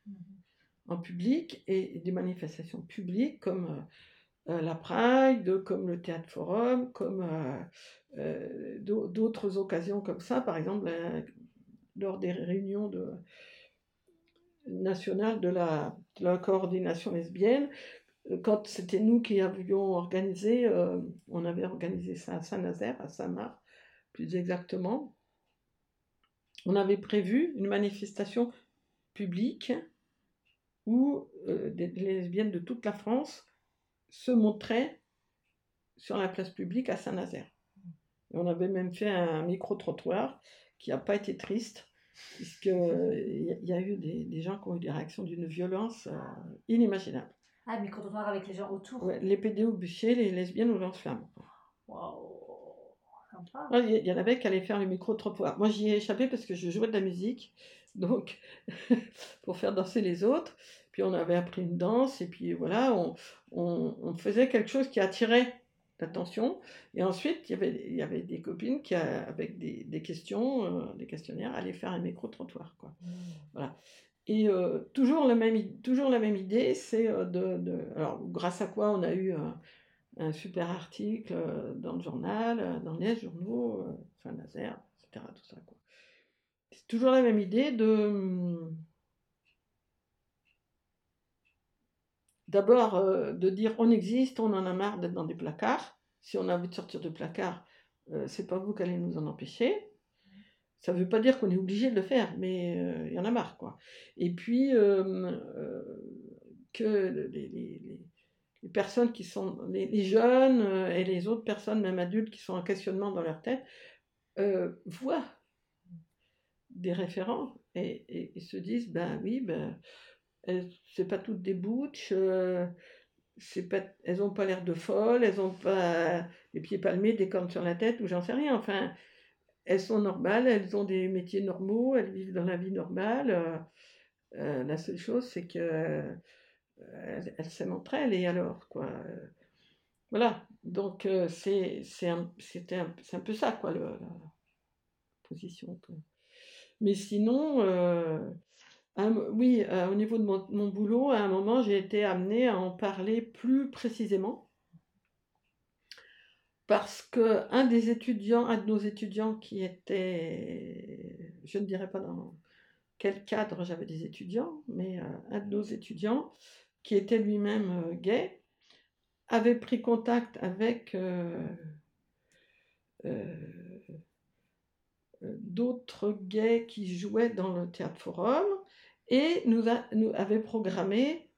en public, et, des manifestations publiques comme euh, euh, la Pride, comme le Théâtre Forum, comme euh, d'autres occasions comme ça, par exemple lors des réunions de, nationales de la, coordination lesbienne, quand c'était nous qui avions organisé, on avait organisé ça à Saint-Nazaire, à Saint-Marc, plus exactement, on avait prévu une manifestation publique où euh, lesbiennes de toute la France se montraient sur la place publique à Saint-Nazaire. On avait même fait un micro-trottoir qui n'a pas été triste, puisqu'il y, a eu des, gens qui ont eu des réactions d'une violence euh, inimaginable. Ah, micro-trottoir avec les gens autour Les pédéos bûchés, les lesbiennes ou leurs femmes. Waouh il y en avait qui allaient faire le micro-trottoir. Moi, j'y ai échappé parce que je jouais de la musique, donc (laughs) pour faire danser les autres. Puis on avait appris une danse, et puis voilà, on, on, faisait quelque chose qui attirait l'attention. Et ensuite, il y avait, il y avait des copines qui, avec des, des questions, euh, des questionnaires, allaient faire un micro-trottoir. Quoi. Mmh. Voilà. Et euh, toujours, la même, toujours la même idée, c'est euh, de, de, Alors, grâce à quoi on a eu un super article dans le journal, dans les journaux, enfin Nazaire, etc. Tout ça, quoi. C'est toujours la même idée de. D'abord, de dire on existe, on en a marre d'être dans des placards. Si on a envie de sortir de placard, c'est pas vous qui allez nous en empêcher. Ça ne veut pas dire qu'on est obligé de le faire, mais il y en a marre, quoi. Et puis, que les, personnes qui sont, les, jeunes euh, et les autres personnes, même adultes, qui sont en questionnement dans leur tête, euh, voient des référents et, se disent, ben oui, ben, c'est pas toutes des bouches, euh, pas, elles n'ont pas l'air de folles, elles n'ont pas les pieds palmés, des cornes sur la tête, ou j'en sais rien, enfin, elles sont normales, elles ont des métiers normaux, elles vivent dans la vie normale. la seule chose, c'est que elles, elles s'aiment entre elles, et alors, quoi. Euh, voilà, donc euh, c'est un, un, un, peu ça, quoi, la position. Mais sinon, euh, oui, au niveau de mon, boulot, à un moment, j'ai été amenée à en parler plus précisément. Parce que un des étudiants, un de nos étudiants qui était, je ne dirais pas dans quel cadre j'avais des étudiants, mais un de nos étudiants qui était lui-même euh, gay, avait pris contact avec euh, euh, d'autres gays qui jouaient dans le théâtre forum et nous, nous avait programmé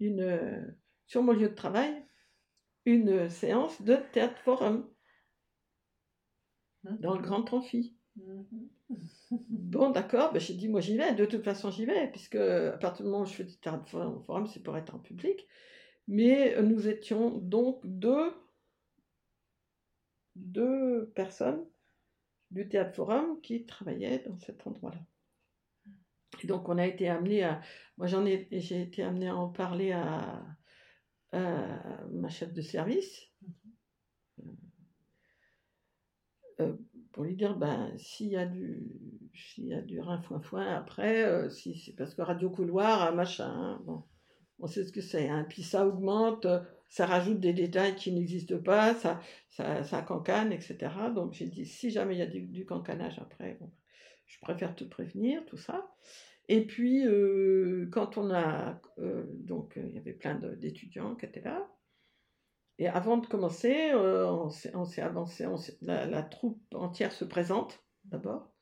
une, sur mon lieu de travail une séance de théâtre forum dans le grand amphi. Mhm. Bon, d'accord, ben, j'ai dit, moi j'y vais, de toute façon j'y vais, puisque à partir du moment où je fais du théâtre forum, c'est pour être en public. Mais nous étions donc deux, deux personnes du théâtre forum qui travaillaient dans cet endroit-là. Et donc on a été amené à. Moi j'en ai j'ai été amené à en parler à, à ma chef de service. Mhm. Euh, pour lui dire ben s'il y a du s'il y a du rein foin foin après euh, si c'est parce que radio couloir machin hein, bon on sait ce que c'est hein. puis ça augmente ça rajoute des détails qui n'existent pas ça, ça ça cancane etc donc j'ai dit si jamais il y a du, du cancanage après bon, je préfère te prévenir tout ça et puis euh, quand on a euh, donc il y avait plein d'étudiants qui étaient là et avant de commencer, euh, on s'est avancé, la, troupe entière se présente d'abord.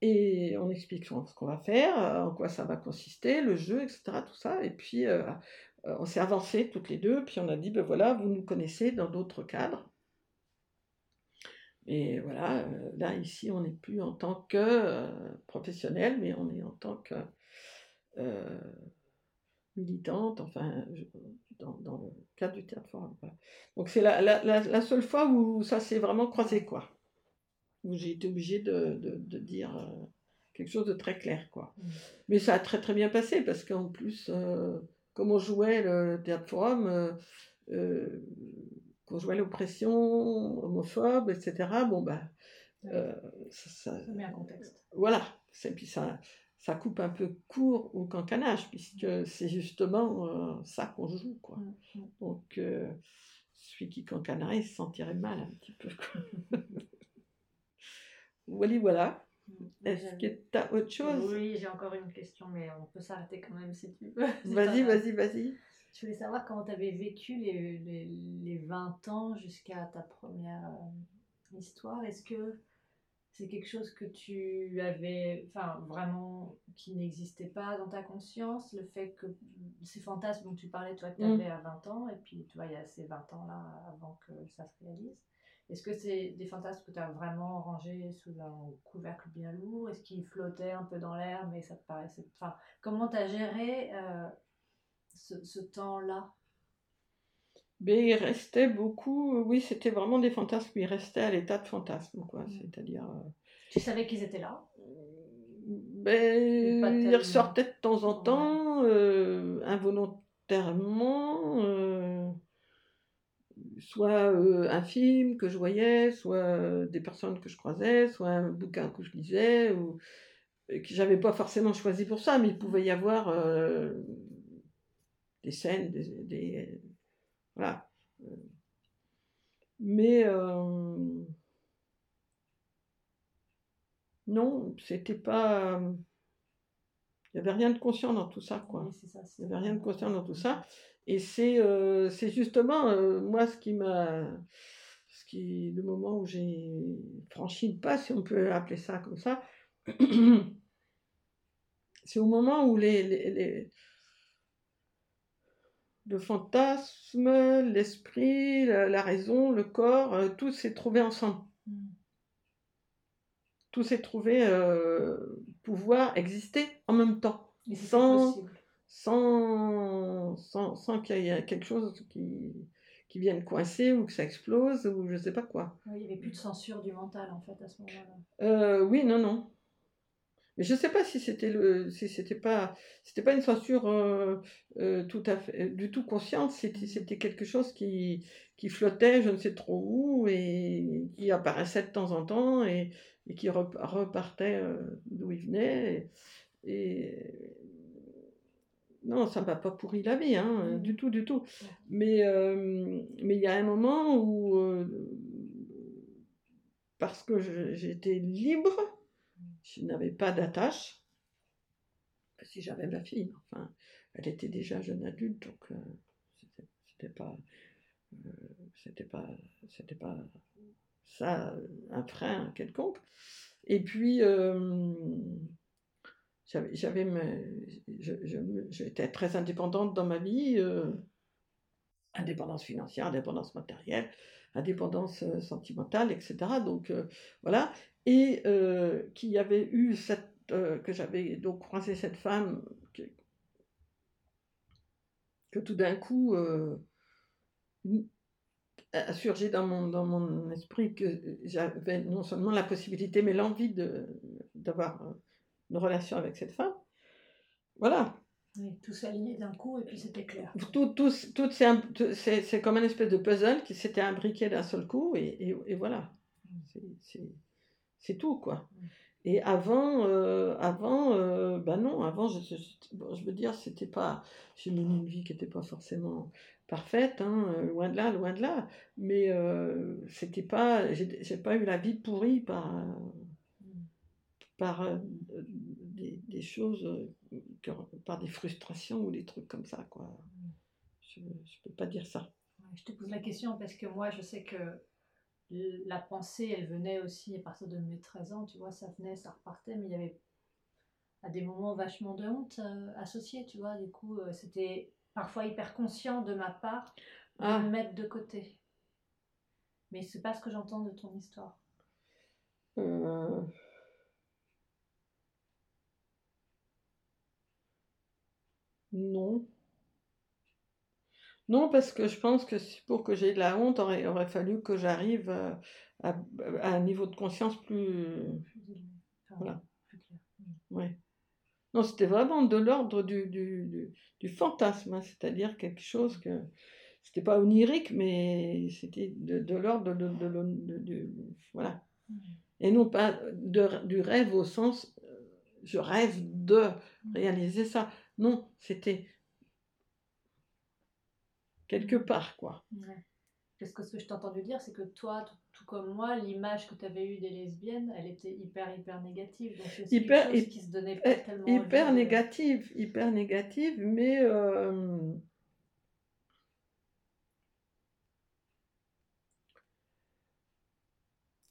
Et on explique ce qu'on va faire, euh, en quoi ça va consister, le jeu, etc. Tout ça. Et puis euh, euh, on s'est avancé toutes les deux, puis on a dit, ben voilà, vous nous connaissez dans d'autres cadres. Et voilà, euh, là, ici, on n'est plus en tant que euh, professionnel, mais on est en tant que euh, militante, enfin, je- dans, dans le cadre du théâtre forum. voilà. Donc c'est la, la, la, la seule fois où ça s'est vraiment croisé, quoi. Où j'ai été obligée de, de, de dire euh, quelque chose de très clair, quoi. Mm. Mais ça a très très bien passé, parce qu'en plus, comme on jouait le théâtre forum, euh, qu'on jouait l'oppression homophobe, etc., bon, bah, euh, ça, met un contexte. voilà, c'est puis ça, ça coupe un peu court au cancanage, puisque c'est justement euh, ça qu'on joue, quoi. Mm, mm. Donc, euh, celui qui cancanerait, se sentirait mal un petit peu, (laughs) voilà, voilà. Est-ce que tu as autre chose? Oui, j'ai encore une question, mais on peut s'arrêter quand même si tu veux. (laughs) Vas-y, vas-y, vas-y. Je voulais savoir comment tu avais vécu les, les, les 20 ans jusqu'à ta première euh, histoire. Est-ce que c'est quelque chose que tu avais, enfin vraiment, qui n'existait pas dans ta conscience? Le fait que ces fantasmes dont tu parlais, toi, que tu avais à 20 ans, et puis tu vois, il y a ces 20 ans-là avant que ça se réalise. Est-ce que c'est des fantasmes que tu as vraiment rangés sous un couvercle bien lourd? Est-ce qu'ils flottaient un peu dans l'air, mais ça te paraissait. Enfin, comment tu as géré euh, ce, ce temps-là? Mais il restait beaucoup, oui, c'était vraiment des fantasmes, il restait à l'état de fantasme, quoi. Mm. C'est-à-dire. euh, Tu savais qu'ils étaient là? Ben, Pas il tellement. ressortait de temps en Ouais. temps, euh, involontairement, euh, soit euh, un film que je voyais, soit euh, des personnes que je croisais, soit un bouquin que je lisais, ou euh, que j'avais pas forcément choisi pour ça, mais il pouvait y avoir euh, des scènes, des, des- voilà. Mais euh, non, c'était pas. Il n'y avait rien de conscient dans tout ça, quoi. Oui, ça. Il n'y avait rien de conscient dans tout ça. Et c'est euh, c'est justement, euh, moi, ce qui m'a. Ce qui, le moment où j'ai franchi le pas, si on peut appeler ça comme ça, (clears throat) c'est au moment où les, les, les- le fantasme, l'esprit, la, la raison, le corps, euh, tout s'est trouvé ensemble. Mm. Tout s'est trouvé euh, pouvoir exister en même temps. Et Sans- sans, sans, sans qu'il y ait quelque chose qui, qui vienne coincer ou que ça explose ou je sais pas quoi. Oui, il n'y avait plus de censure du mental en fait à ce moment-là. Euh, oui, non, non. Mais je sais pas si c'était le, si c'était pas, c'était pas une censure euh, euh, tout à fait, du tout consciente. C'était, c'était quelque chose qui, qui flottait, je ne sais trop où et qui apparaissait de temps en temps et, et qui rep- repartait euh, d'où il venait. Et, et- non, ça m'a pas pourri la vie, hein, Mhm. du tout, du tout. Mais mais il y a un moment où parce que j'étais libre, je n'avais pas d'attache. Si j'avais ma fille, enfin, elle était déjà jeune adulte, donc euh, c'était- pas, euh, c'était pas, c'était pas ça euh, un frein quelconque. Et puis euh, j'avais, j'étais très indépendante dans ma vie, indépendance financière, indépendance matérielle, indépendance sentimentale, etc. Donc voilà, et euh, qui avait eu cette, euh, que j'avais donc croisé cette femme que, que tout d'un coup euh, a surgi dans mon, dans mon esprit que j'avais non seulement la possibilité, mais l'envie de, d'avoir euh, une relation avec cette femme. Voilà, Oui, tout s'alignait d'un coup et puis c'était clair. tout, tout, tout c'est, c'est, c'est comme un espèce de puzzle qui s'était imbriqué d'un seul coup, et, et, et voilà. Mm. C'est tout, quoi. Et avant, euh, avant euh, ben non, avant, je, je, veux dire, c'était pas. J'ai mené une vie qui n'était pas forcément parfaite, hein, euh, loin de là, loin de là. Mais c'était pas. J'ai pas eu la vie pourrie par. par des, des, choses. par des frustrations ou des trucs comme ça, quoi. Je ne peux pas dire ça. Je te pose la question parce que moi, je sais que la pensée, elle venait aussi à partir de mes 13 ans, tu vois, ça venait, ça repartait, mais il y avait à des moments vachement de honte euh, associée, tu vois. Du coup, euh, c'était parfois hyper conscient de ma part de ah. me mettre de côté. Mais c'est pas ce que j'entends de ton histoire. Euh. Non. Non, parce que je pense que pour que j'ai de la honte, il aurait, fallu que j'arrive à, un niveau de conscience plus. Voilà. Ouais. Non, c'était vraiment de l'ordre du, du, fantasme, hein, c'est-à-dire quelque chose que. C'était pas onirique, mais c'était de, l'ordre de, de, Voilà. Et non pas du rêve au sens. Euh, je rêve de réaliser ça. Non, c'était quelque part, quoi. Parce que ce que je t'ai entendu dire, c'est que toi, tout, comme moi, l'image que tu avais eue des lesbiennes, elle était hyper, hyper négative. Donc c'est hyper, chose qui se donnait pas eh, tellement Hyper négative, hyper négative, mais... Euh,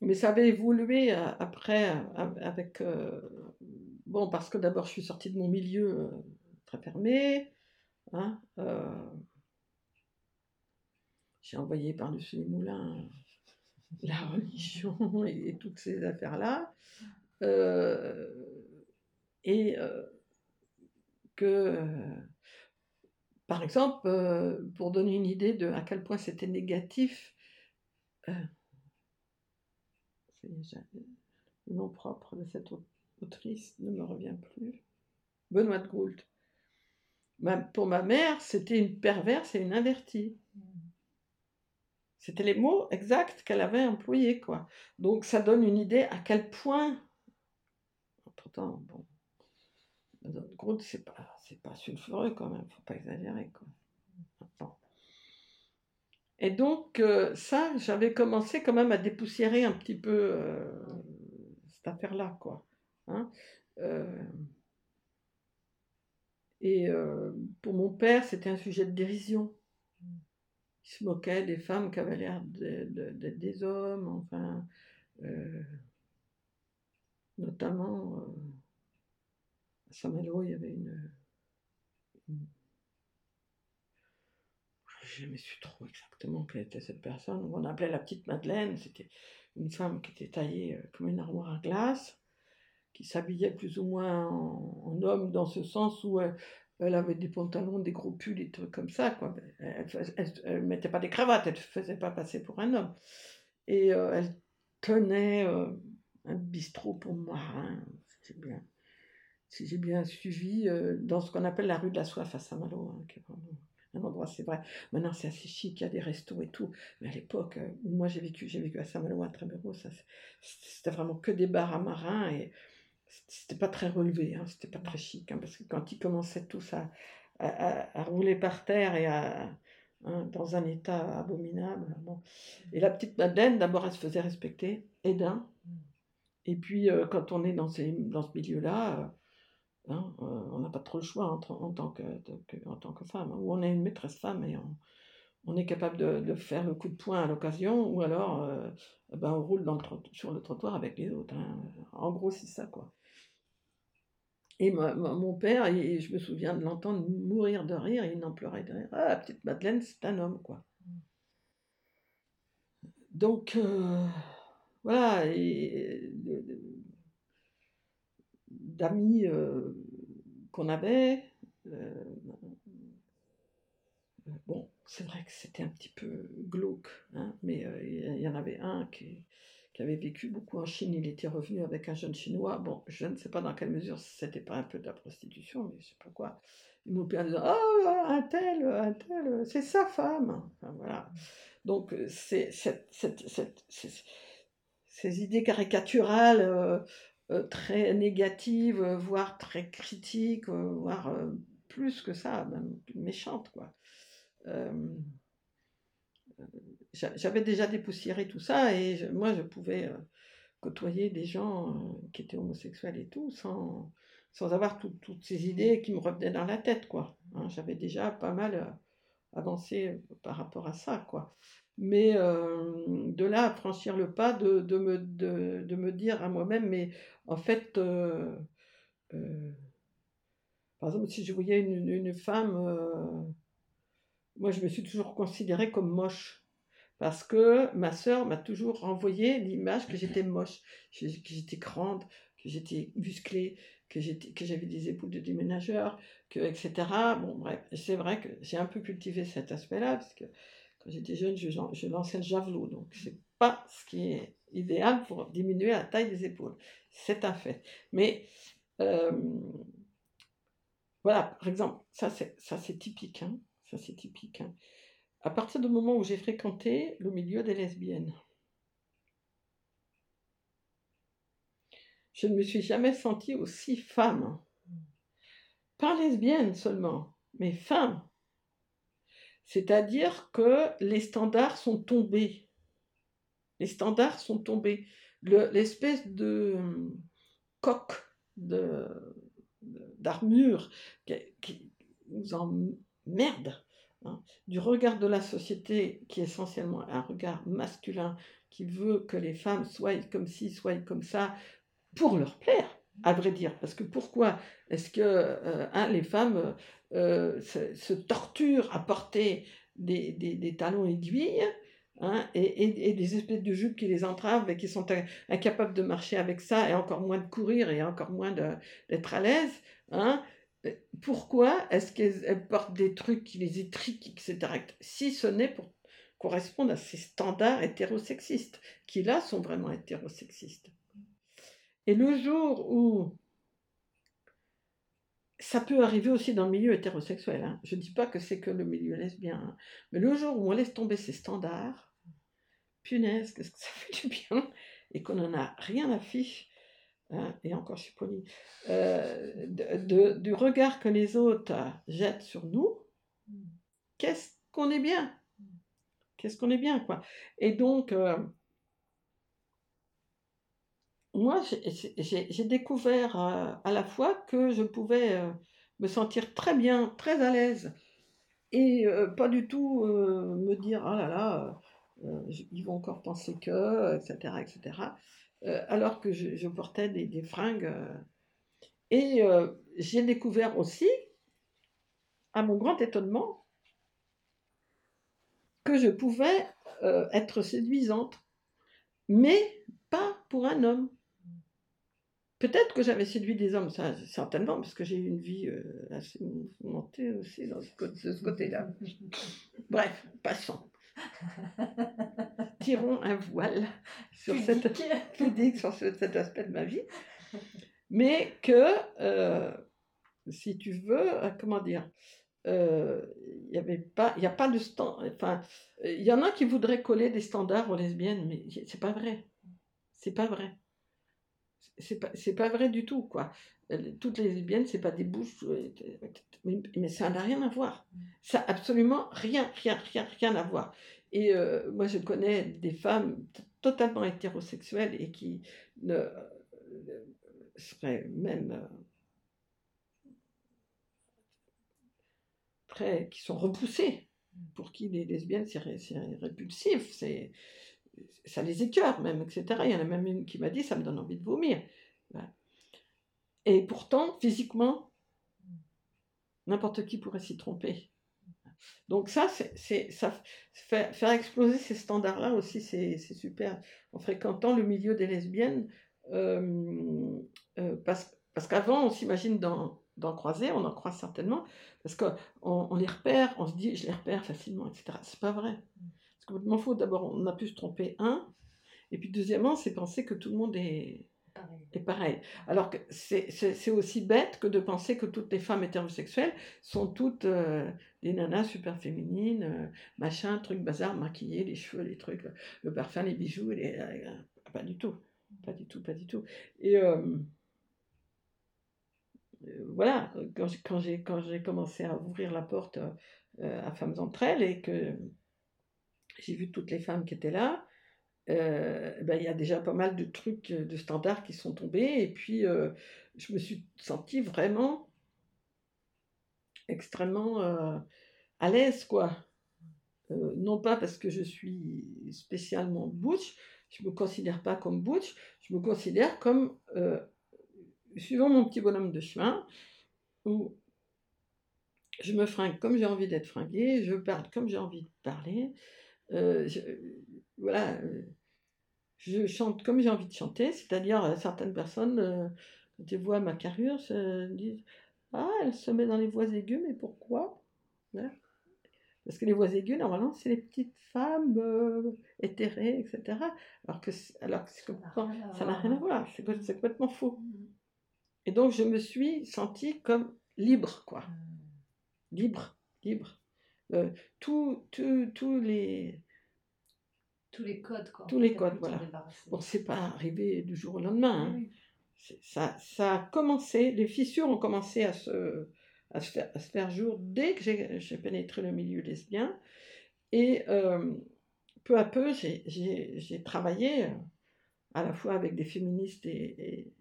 mais ça avait évolué euh, après avec... Euh, bon, parce que d'abord, je suis sortie de mon milieu très fermé. Hein, j'ai envoyé par-dessus les moulins (laughs) la religion (laughs) et, toutes ces affaires-là. Euh, et euh, que, par exemple, euh, pour donner une idée de à quel point c'était négatif, le nom propre de cette autrice ne me revient plus, Benoît de Goult. pour ma mère, c'était une perverse et une invertie. C'était les mots exacts qu'elle avait employés, quoi. Donc ça donne une idée à quel point. Pourtant, bon, groupe, c'est pas, c'est pas sulfureux quand même, faut pas exagérer, quoi. Et donc euh, ça, j'avais commencé quand même à dépoussiérer un petit peu euh, cette affaire-là, quoi. Hein. Euh, et pour mon père, c'était un sujet de dérision il se moquait des femmes qui avaient l'air d'être des hommes, enfin, euh, notamment euh, à Saint-Malo, il y avait une, Je ne sais trop exactement quelle était cette personne. On appelait la petite Madeleine. C'était une femme qui était taillée euh, comme une armoire à glace, qui s'habillait plus ou moins en, homme dans ce sens où avait des pantalons, des gros pulls, des trucs comme ça. Quoi. Elle ne mettait pas des cravates, elle ne faisait pas passer pour un homme. Et euh, elle tenait euh, un bistrot pour si bien, si j'ai bien suivi, euh, dans ce qu'on appelle la rue de la Soif à Saint-Malo, hein, un endroit, c'est vrai. Maintenant, c'est assez chic, il y a des restos et tout. Mais à l'époque moi j'ai vécu, j'ai vécu à Saint-Malo, à Trébéro, c'était vraiment que des bars à marins et c'était pas très relevé, hein, c'était pas très chic, hein, parce que quand ils commençaient tous à, à, rouler par terre et à, hein, dans un état abominable. Bon. Et la petite Madeleine, d'abord, elle se faisait respecter, et. Et puis, euh, quand on est dans, ces, dans ce milieu-là, euh, euh, on n'a pas trop le choix en, en, tant, que, en tant que femme. Ou on est une maîtresse femme et on, on est capable de, de, faire le coup de poing à l'occasion, ou alors ben on roule sur le trottoir avec les autres. En gros, c'est ça, quoi. Et mon père, je me souviens de l'entendre mourir de rire, il n'en pleurait de rire. Ah, la petite Madeleine, c'est un homme, quoi. Donc, euh, voilà, et d'amis euh, qu'on avait, euh, bon, c'est vrai que c'était un petit peu glauque, hein, mais il y, en avait un qui, qui avait vécu beaucoup en Chine. Il était revenu avec un jeune chinois. Bon, je ne sais pas dans quelle mesure c'était pas un peu de la prostitution, mais je sais pas quoi. Il m'a père disant Ah, un tel, un tel, c'est sa femme. Voilà. Donc, c'est ces idées caricaturales très négatives, voire très critiques, voire plus que ça, même méchantes, quoi. J'avais déjà dépoussiéré tout ça et moi je pouvais côtoyer des gens qui étaient homosexuels et tout sans, sans avoir toutes ces idées qui me revenaient dans la tête, quoi. Hein. J'avais déjà pas mal avancé par rapport à ça, quoi. Mais de là à franchir le pas, de, de, me, de, de me dire à moi-même, mais en fait, euh, euh, par exemple, si je voyais une, femme, euh, moi je me suis toujours considérée comme moche. Parce que ma sœur m'a toujours renvoyé l'image que j'étais moche, que j'étais grande, que j'étais musclée, que j'avais des épaules de déménageur, que, etc. Bon, bref, c'est vrai que j'ai un peu cultivé cet aspect-là, parce que quand j'étais jeune, je, lançais le javelot, donc c'est pas ce qui est idéal pour diminuer la taille des épaules. C'est un fait. Mais euh, voilà, par exemple, ça c'est typique, hein, ça c'est typique. Hein. À partir du moment où j'ai fréquenté le milieu des lesbiennes, je ne me suis jamais sentie aussi femme. Pas lesbienne seulement, mais femme. C'est-à-dire que les standards sont tombés. Les standards sont tombés. L'espèce de hum, coque d'armure qui, nous emmerde hein, du regard de la société qui est essentiellement un regard masculin qui veut que les femmes soient comme ci, soient comme ça, pour leur plaire, à vrai dire. Parce que pourquoi est-ce que euh, hein, les femmes euh, se, torturent à porter des, des, talons aiguilles hein, et, et, des espèces de jupes qui les entravent et qui sont incapables de marcher avec ça et encore moins de courir et encore moins d'être à l'aise Pourquoi est-ce qu'elles portent des trucs qui les étriquent, etc. Si ce n'est pour correspondre à ces standards hétérosexistes, qui là sont vraiment hétérosexistes. Et le jour où ça peut arriver aussi dans le milieu hétérosexuel, hein. je ne dis pas que c'est que le milieu lesbien, hein. mais le jour où on laisse tomber ces standards, punaise, qu'est-ce que ça (laughs) fait du bien, et qu'on n'en a rien à fiche, hein, et encore je suis polie, euh, du regard que les autres jettent sur nous, qu'est-ce qu'on est bien? Qu'est-ce qu'on est bien, quoi? Et donc, euh, moi, j'ai découvert euh, à la fois que je pouvais me sentir très bien, très à l'aise, et pas du tout me dire, ah là là, ils vont encore penser que, etc., etc., alors que je, portais des, fringues. et j'ai découvert aussi, à mon grand étonnement, que je pouvais être séduisante, mais pas pour un homme. Peut-être que j'avais séduit des hommes, certainement, parce que j'ai eu une vie euh, assez mouvementée aussi dans de ce côté-là. Bref, passons. (laughs) Tirons un voile (laughs) sur, cette, sur cet aspect de ma vie. Mais que, euh, si tu veux, euh, comment dire, il n'y avait pas, il a pas de stand, enfin, il y en a qui voudraient coller des standards aux lesbiennes, mais c'est pas vrai. C'est pas vrai c'est pas, pas vrai du tout, quoi. Toutes les lesbiennes, c'est pas des bouches, euh, mais, ça n'a rien à voir. Ça n'a absolument rien, rien, rien, rien à voir. Et euh, moi, je connais des femmes totalement hétérosexuelles et qui ne, seraient même euh, très, qui sont repoussées, pour qui les lesbiennes, c'est répulsif, c'est ça les écœure même, etc. Il y en a même une qui m'a dit, ça me donne envie de vomir. Et pourtant, physiquement, n'importe qui pourrait s'y tromper. Donc ça, c'est, ça faire exploser ces standards-là aussi, c'est, super. En fréquentant le milieu des lesbiennes, euh, euh, parce, qu'avant, on s'imagine d'en, croiser, on en croise certainement, parce qu'on on les repère, on se dit, je les repère facilement, etc. C'est pas vrai. C'est complètement faux. D'abord, on a pu se tromper, un. Et puis, deuxièmement, c'est penser que tout le monde est pareil. pareil. Alors que c'est aussi bête que de penser que toutes les femmes hétérosexuelles sont toutes euh, des nanas super féminines, euh, machin, truc bazar, maquillées, les cheveux, les trucs, le parfum, les bijoux. Euh, Pas du tout. Pas du tout, pas du tout. Et voilà, quand j'ai, commencé à ouvrir la porte à Femmes entre elles et que j'ai vu toutes les femmes qui étaient là, ben, il y a déjà pas mal de trucs, de standards qui sont tombés. Et puis, je me suis sentie vraiment extrêmement à l'aise, quoi. non pas parce que je suis spécialement butch, je ne me considère pas comme butch, je me considère comme, euh, suivant mon petit bonhomme de chemin, où je me fringue comme j'ai envie d'être fringuée, je parle comme j'ai envie de parler, euh, voilà, je chante comme j'ai envie de chanter, c'est-à-dire euh, certaines personnes, quand ils voient ma carrure, se disent Ah, elle se met dans les voix aiguës, mais pourquoi? Parce que les voix aiguës, normalement, c'est les petites femmes euh, éthérées, etc. Alors que, alors que ça n'a rien à voir, c'est complètement faux. Mm. Et donc, je me suis sentie comme libre, quoi. Mm. Libre, libre. Euh, tous les. Tous les codes, quoi. Tous les codes, voilà. Bon, c'est pas arrivé du jour au lendemain. Hein. Ça, ça a commencé, les fissures ont commencé à se, à se, faire, jour dès que j'ai pénétré le milieu lesbien. Et euh, peu à peu, j'ai travaillé euh, à la fois avec des féministes et,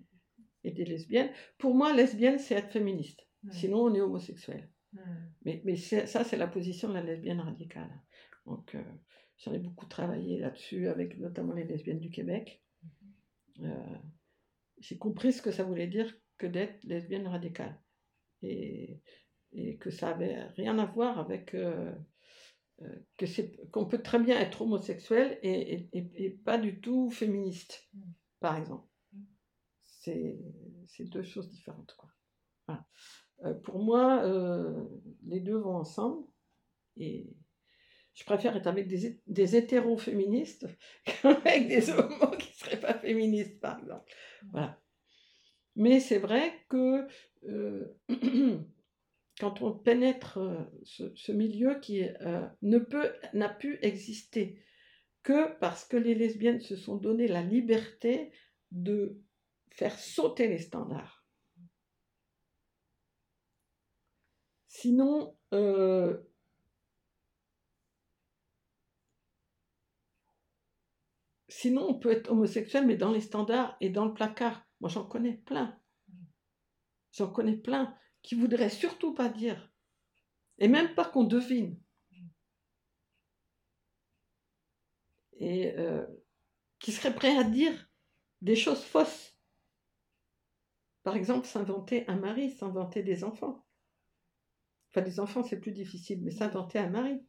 et, des lesbiennes. Pour moi, lesbienne, c'est être féministe. Sinon, on est homosexuel. Mais, mais ça, c'est la position de la lesbienne radicale. Donc, euh, j'en ai beaucoup travaillé là-dessus, avec notamment les lesbiennes du Québec. Mhm. j'ai compris ce que ça voulait dire que d'être lesbienne radicale et, et que ça avait rien à voir avec euh, euh, que c'est qu'on peut très bien être homosexuel et, et, et, pas du tout féministe, mm. par exemple. Mm. C'est deux choses différentes. Quoi. Euh, pour moi, les deux vont ensemble et je préfère être avec des, hétéros féministes (laughs) qu'avec des homos qui ne seraient pas féministes, par exemple. Voilà. Mais c'est vrai que euh, (clears throat) quand on pénètre euh, ce, milieu qui euh, ne peut, n'a pu exister que parce que les lesbiennes se sont donné la liberté de faire sauter les standards. Sinon, sinon on peut être homosexuel, mais dans les standards et dans le placard. Moi, j'en connais plein. J'en connais plein qui voudraient surtout pas dire, et même pas qu'on devine. Et euh, qui seraient prêts à dire des choses fausses. Par exemple, s'inventer un mari, s'inventer des enfants. Enfin, des enfants, c'est plus difficile, mais s'inventer un mari.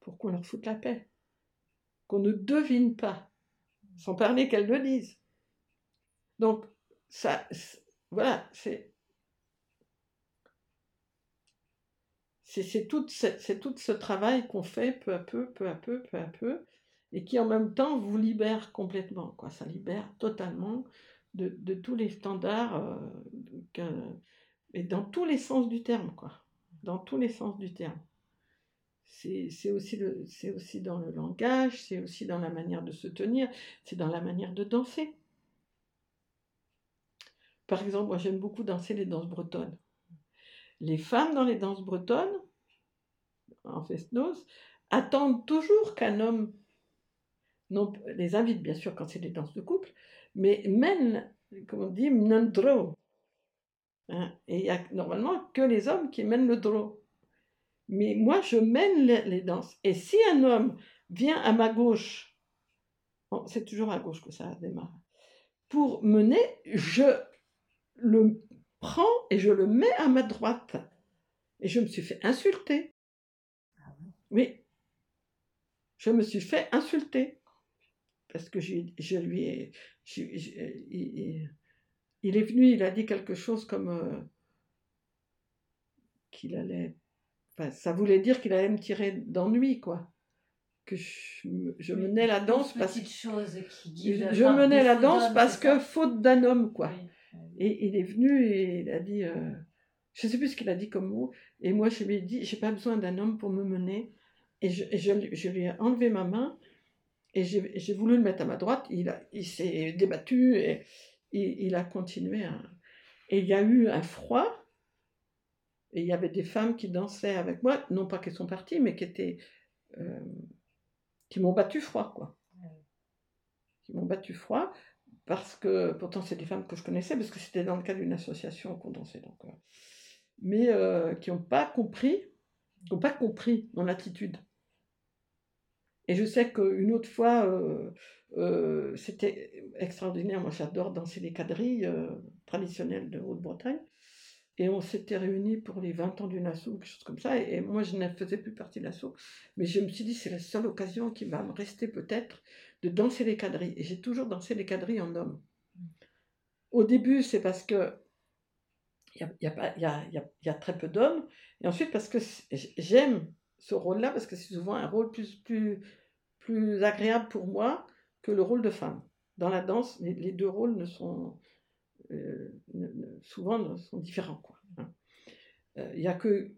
Pour qu'on leur foute la paix? Qu'on ne devine pas. Sans parler qu'elles le disent. Donc, ça, voilà, c'est. C'est tout, ce travail qu'on fait peu à peu, peu à peu, peu à peu, et qui en même temps vous libère complètement. Quoi. Ça libère totalement de, de tous les standards, euh, et dans tous les sens du terme. Quoi. Dans tous les sens du terme. C'est aussi, aussi dans le langage, c'est aussi dans la manière de se tenir, c'est dans la manière de danser. Par exemple, moi j'aime beaucoup danser les danses bretonnes. Les femmes dans les danses bretonnes, en fest-noz, attendent toujours qu'un homme non, les invite bien sûr quand c'est des danses de couple, mais mène, comme on dit, mnandro. Hein, et il n'y a normalement que les hommes qui mènent le draw. Mais moi, je mène les, danses. Et si un homme vient à ma gauche, c'est toujours à gauche que ça démarre, pour mener, je le prends et je le mets à ma droite. Et je me suis fait insulter. Ah oui. Je me suis fait insulter. Parce que je, lui ai. il, est venu, il a dit quelque chose comme. Euh, qu'il allait. Ça voulait dire qu'il allait me tirer d'ennui, quoi. Que je, menais la danse parce que. je menais la danse parce que faute d'un homme, quoi. Et il est venu et il a dit, euh, je ne sais plus ce qu'il a dit comme mot, et moi je lui ai dit, j'ai pas besoin d'un homme pour me mener, et je, je, lui ai enlevé ma main, Et j'ai voulu le mettre à ma droite, il, il s'est débattu et il, il a continué à... Et il y a eu un froid, et il y avait des femmes qui dansaient avec moi, non pas qu'elles sont parties, mais qui étaient... Euh, qui m'ont battu froid, quoi. Qui m'ont battu froid, parce que, pourtant c'est des femmes que je connaissais, parce que c'était dans le cadre d'une association qu'on dansait. Donc, euh, mais euh, qui n'ont pas compris, n'ont pas compris mon attitude. Et je sais qu'une autre fois, euh, euh, c'était extraordinaire. Moi, j'adore danser les quadrilles traditionnelles de Haute-Bretagne. Et on s'était réunis pour les 20 ans du Nassau, quelque chose comme ça. Et, moi, je ne faisais plus partie de l'assaut. Mais je me suis dit, c'est la seule occasion qui va me rester peut-être de danser les quadrilles. Et j'ai toujours dansé les quadrilles en homme. Au début, c'est parce que il y a, très peu d'hommes. Et ensuite, parce que j'aime ce rôle-là, parce que c'est souvent un rôle plus, plus, plus agréable pour moi que le rôle de femme. Dans la danse, les, deux rôles ne sont souvent sont différents. Il hein. n'y euh, a que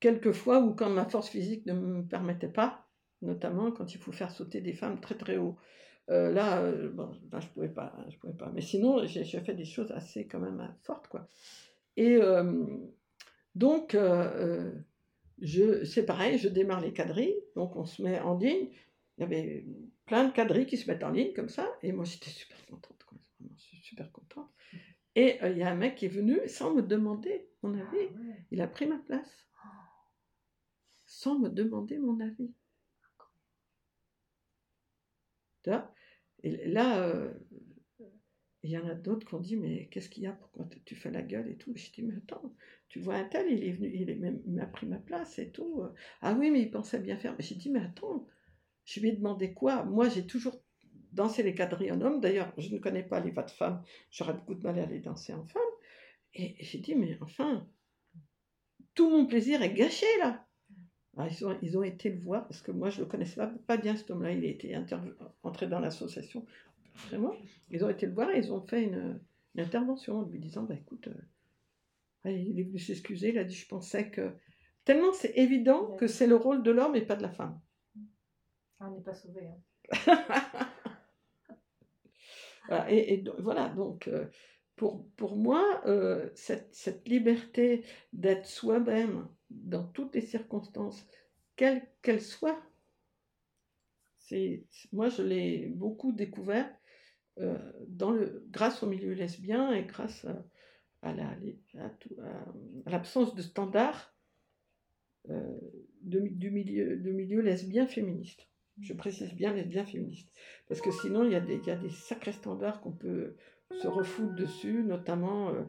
quelques fois où, quand ma force physique ne me permettait pas, notamment quand il faut faire sauter des femmes très très haut. Euh, là, bon, là, je pouvais pas, je pouvais pas. Mais sinon, j'ai fait des choses assez quand même fortes, quoi. Et donc, c'est pareil, je démarre les quadrilles, donc on se met en ligne. Il y avait plein de quadrilles qui se mettent en ligne comme ça, et moi j'étais super contente, quoi. je super contente. Et il y a un mec qui est venu sans me demander mon avis, ah il a pris ma place, sans me demander mon avis. Et là, il y en a d'autres qui ont dit, mais qu'est-ce qu'il y a? Pourquoi tu fais la gueule et tout? Je dis, mais attends, tu vois un tel, il est venu, il, m'a pris ma place et tout. Ah oui, mais il pensait bien faire. Mais j'ai dit, mais attends, je lui ai demandé quoi? Moi, j'ai toujours dansé les quadrilles en homme. D'ailleurs, je ne connais pas les vas de femmes. J'aurais beaucoup de mal à les danser en femme. Et, j'ai dit, mais enfin, tout mon plaisir est gâché là. Ah, ils, ont, ils, ont, été le voir parce que moi je ne le connaissais pas, pas bien cet homme-là. Il était entré dans l'association vraiment, ils ont été le voir et ils ont fait une, intervention en lui disant bah écoute, euh, il est venu s'excuser, il a dit je pensais que. Tellement c'est évident que c'est le rôle de l'homme et pas de la femme. Ah, on n'est pas sauvé. Hein. (laughs) et, voilà, donc euh, pour, pour moi, euh, cette, cette, liberté d'être soi-même dans toutes les circonstances, quelles qu'elles soient, moi je l'ai beaucoup découvert euh, dans le, grâce au milieu lesbien et grâce à, l'absence de standards du milieu, de milieu lesbien féministe. Je précise bien lesbien féministe. Parce que sinon, il y, a des, il y a des sacrés standards qu'on peut se refoutre dessus, notamment euh,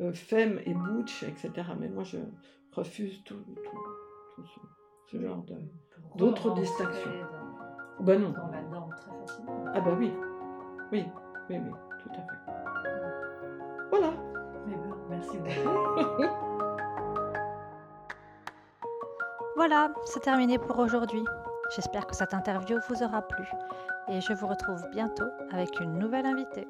euh femme et butch, etc. Mais moi, je refuse tout, tout, ce, genre d'autres distinctions. Ben non. Ah bah oui. Oui, oui, oui, tout à fait. Voilà. merci beaucoup. (laughs) voilà, c'est terminé pour aujourd'hui. J'espère que cette interview vous aura plu et je vous retrouve bientôt avec une nouvelle invitée.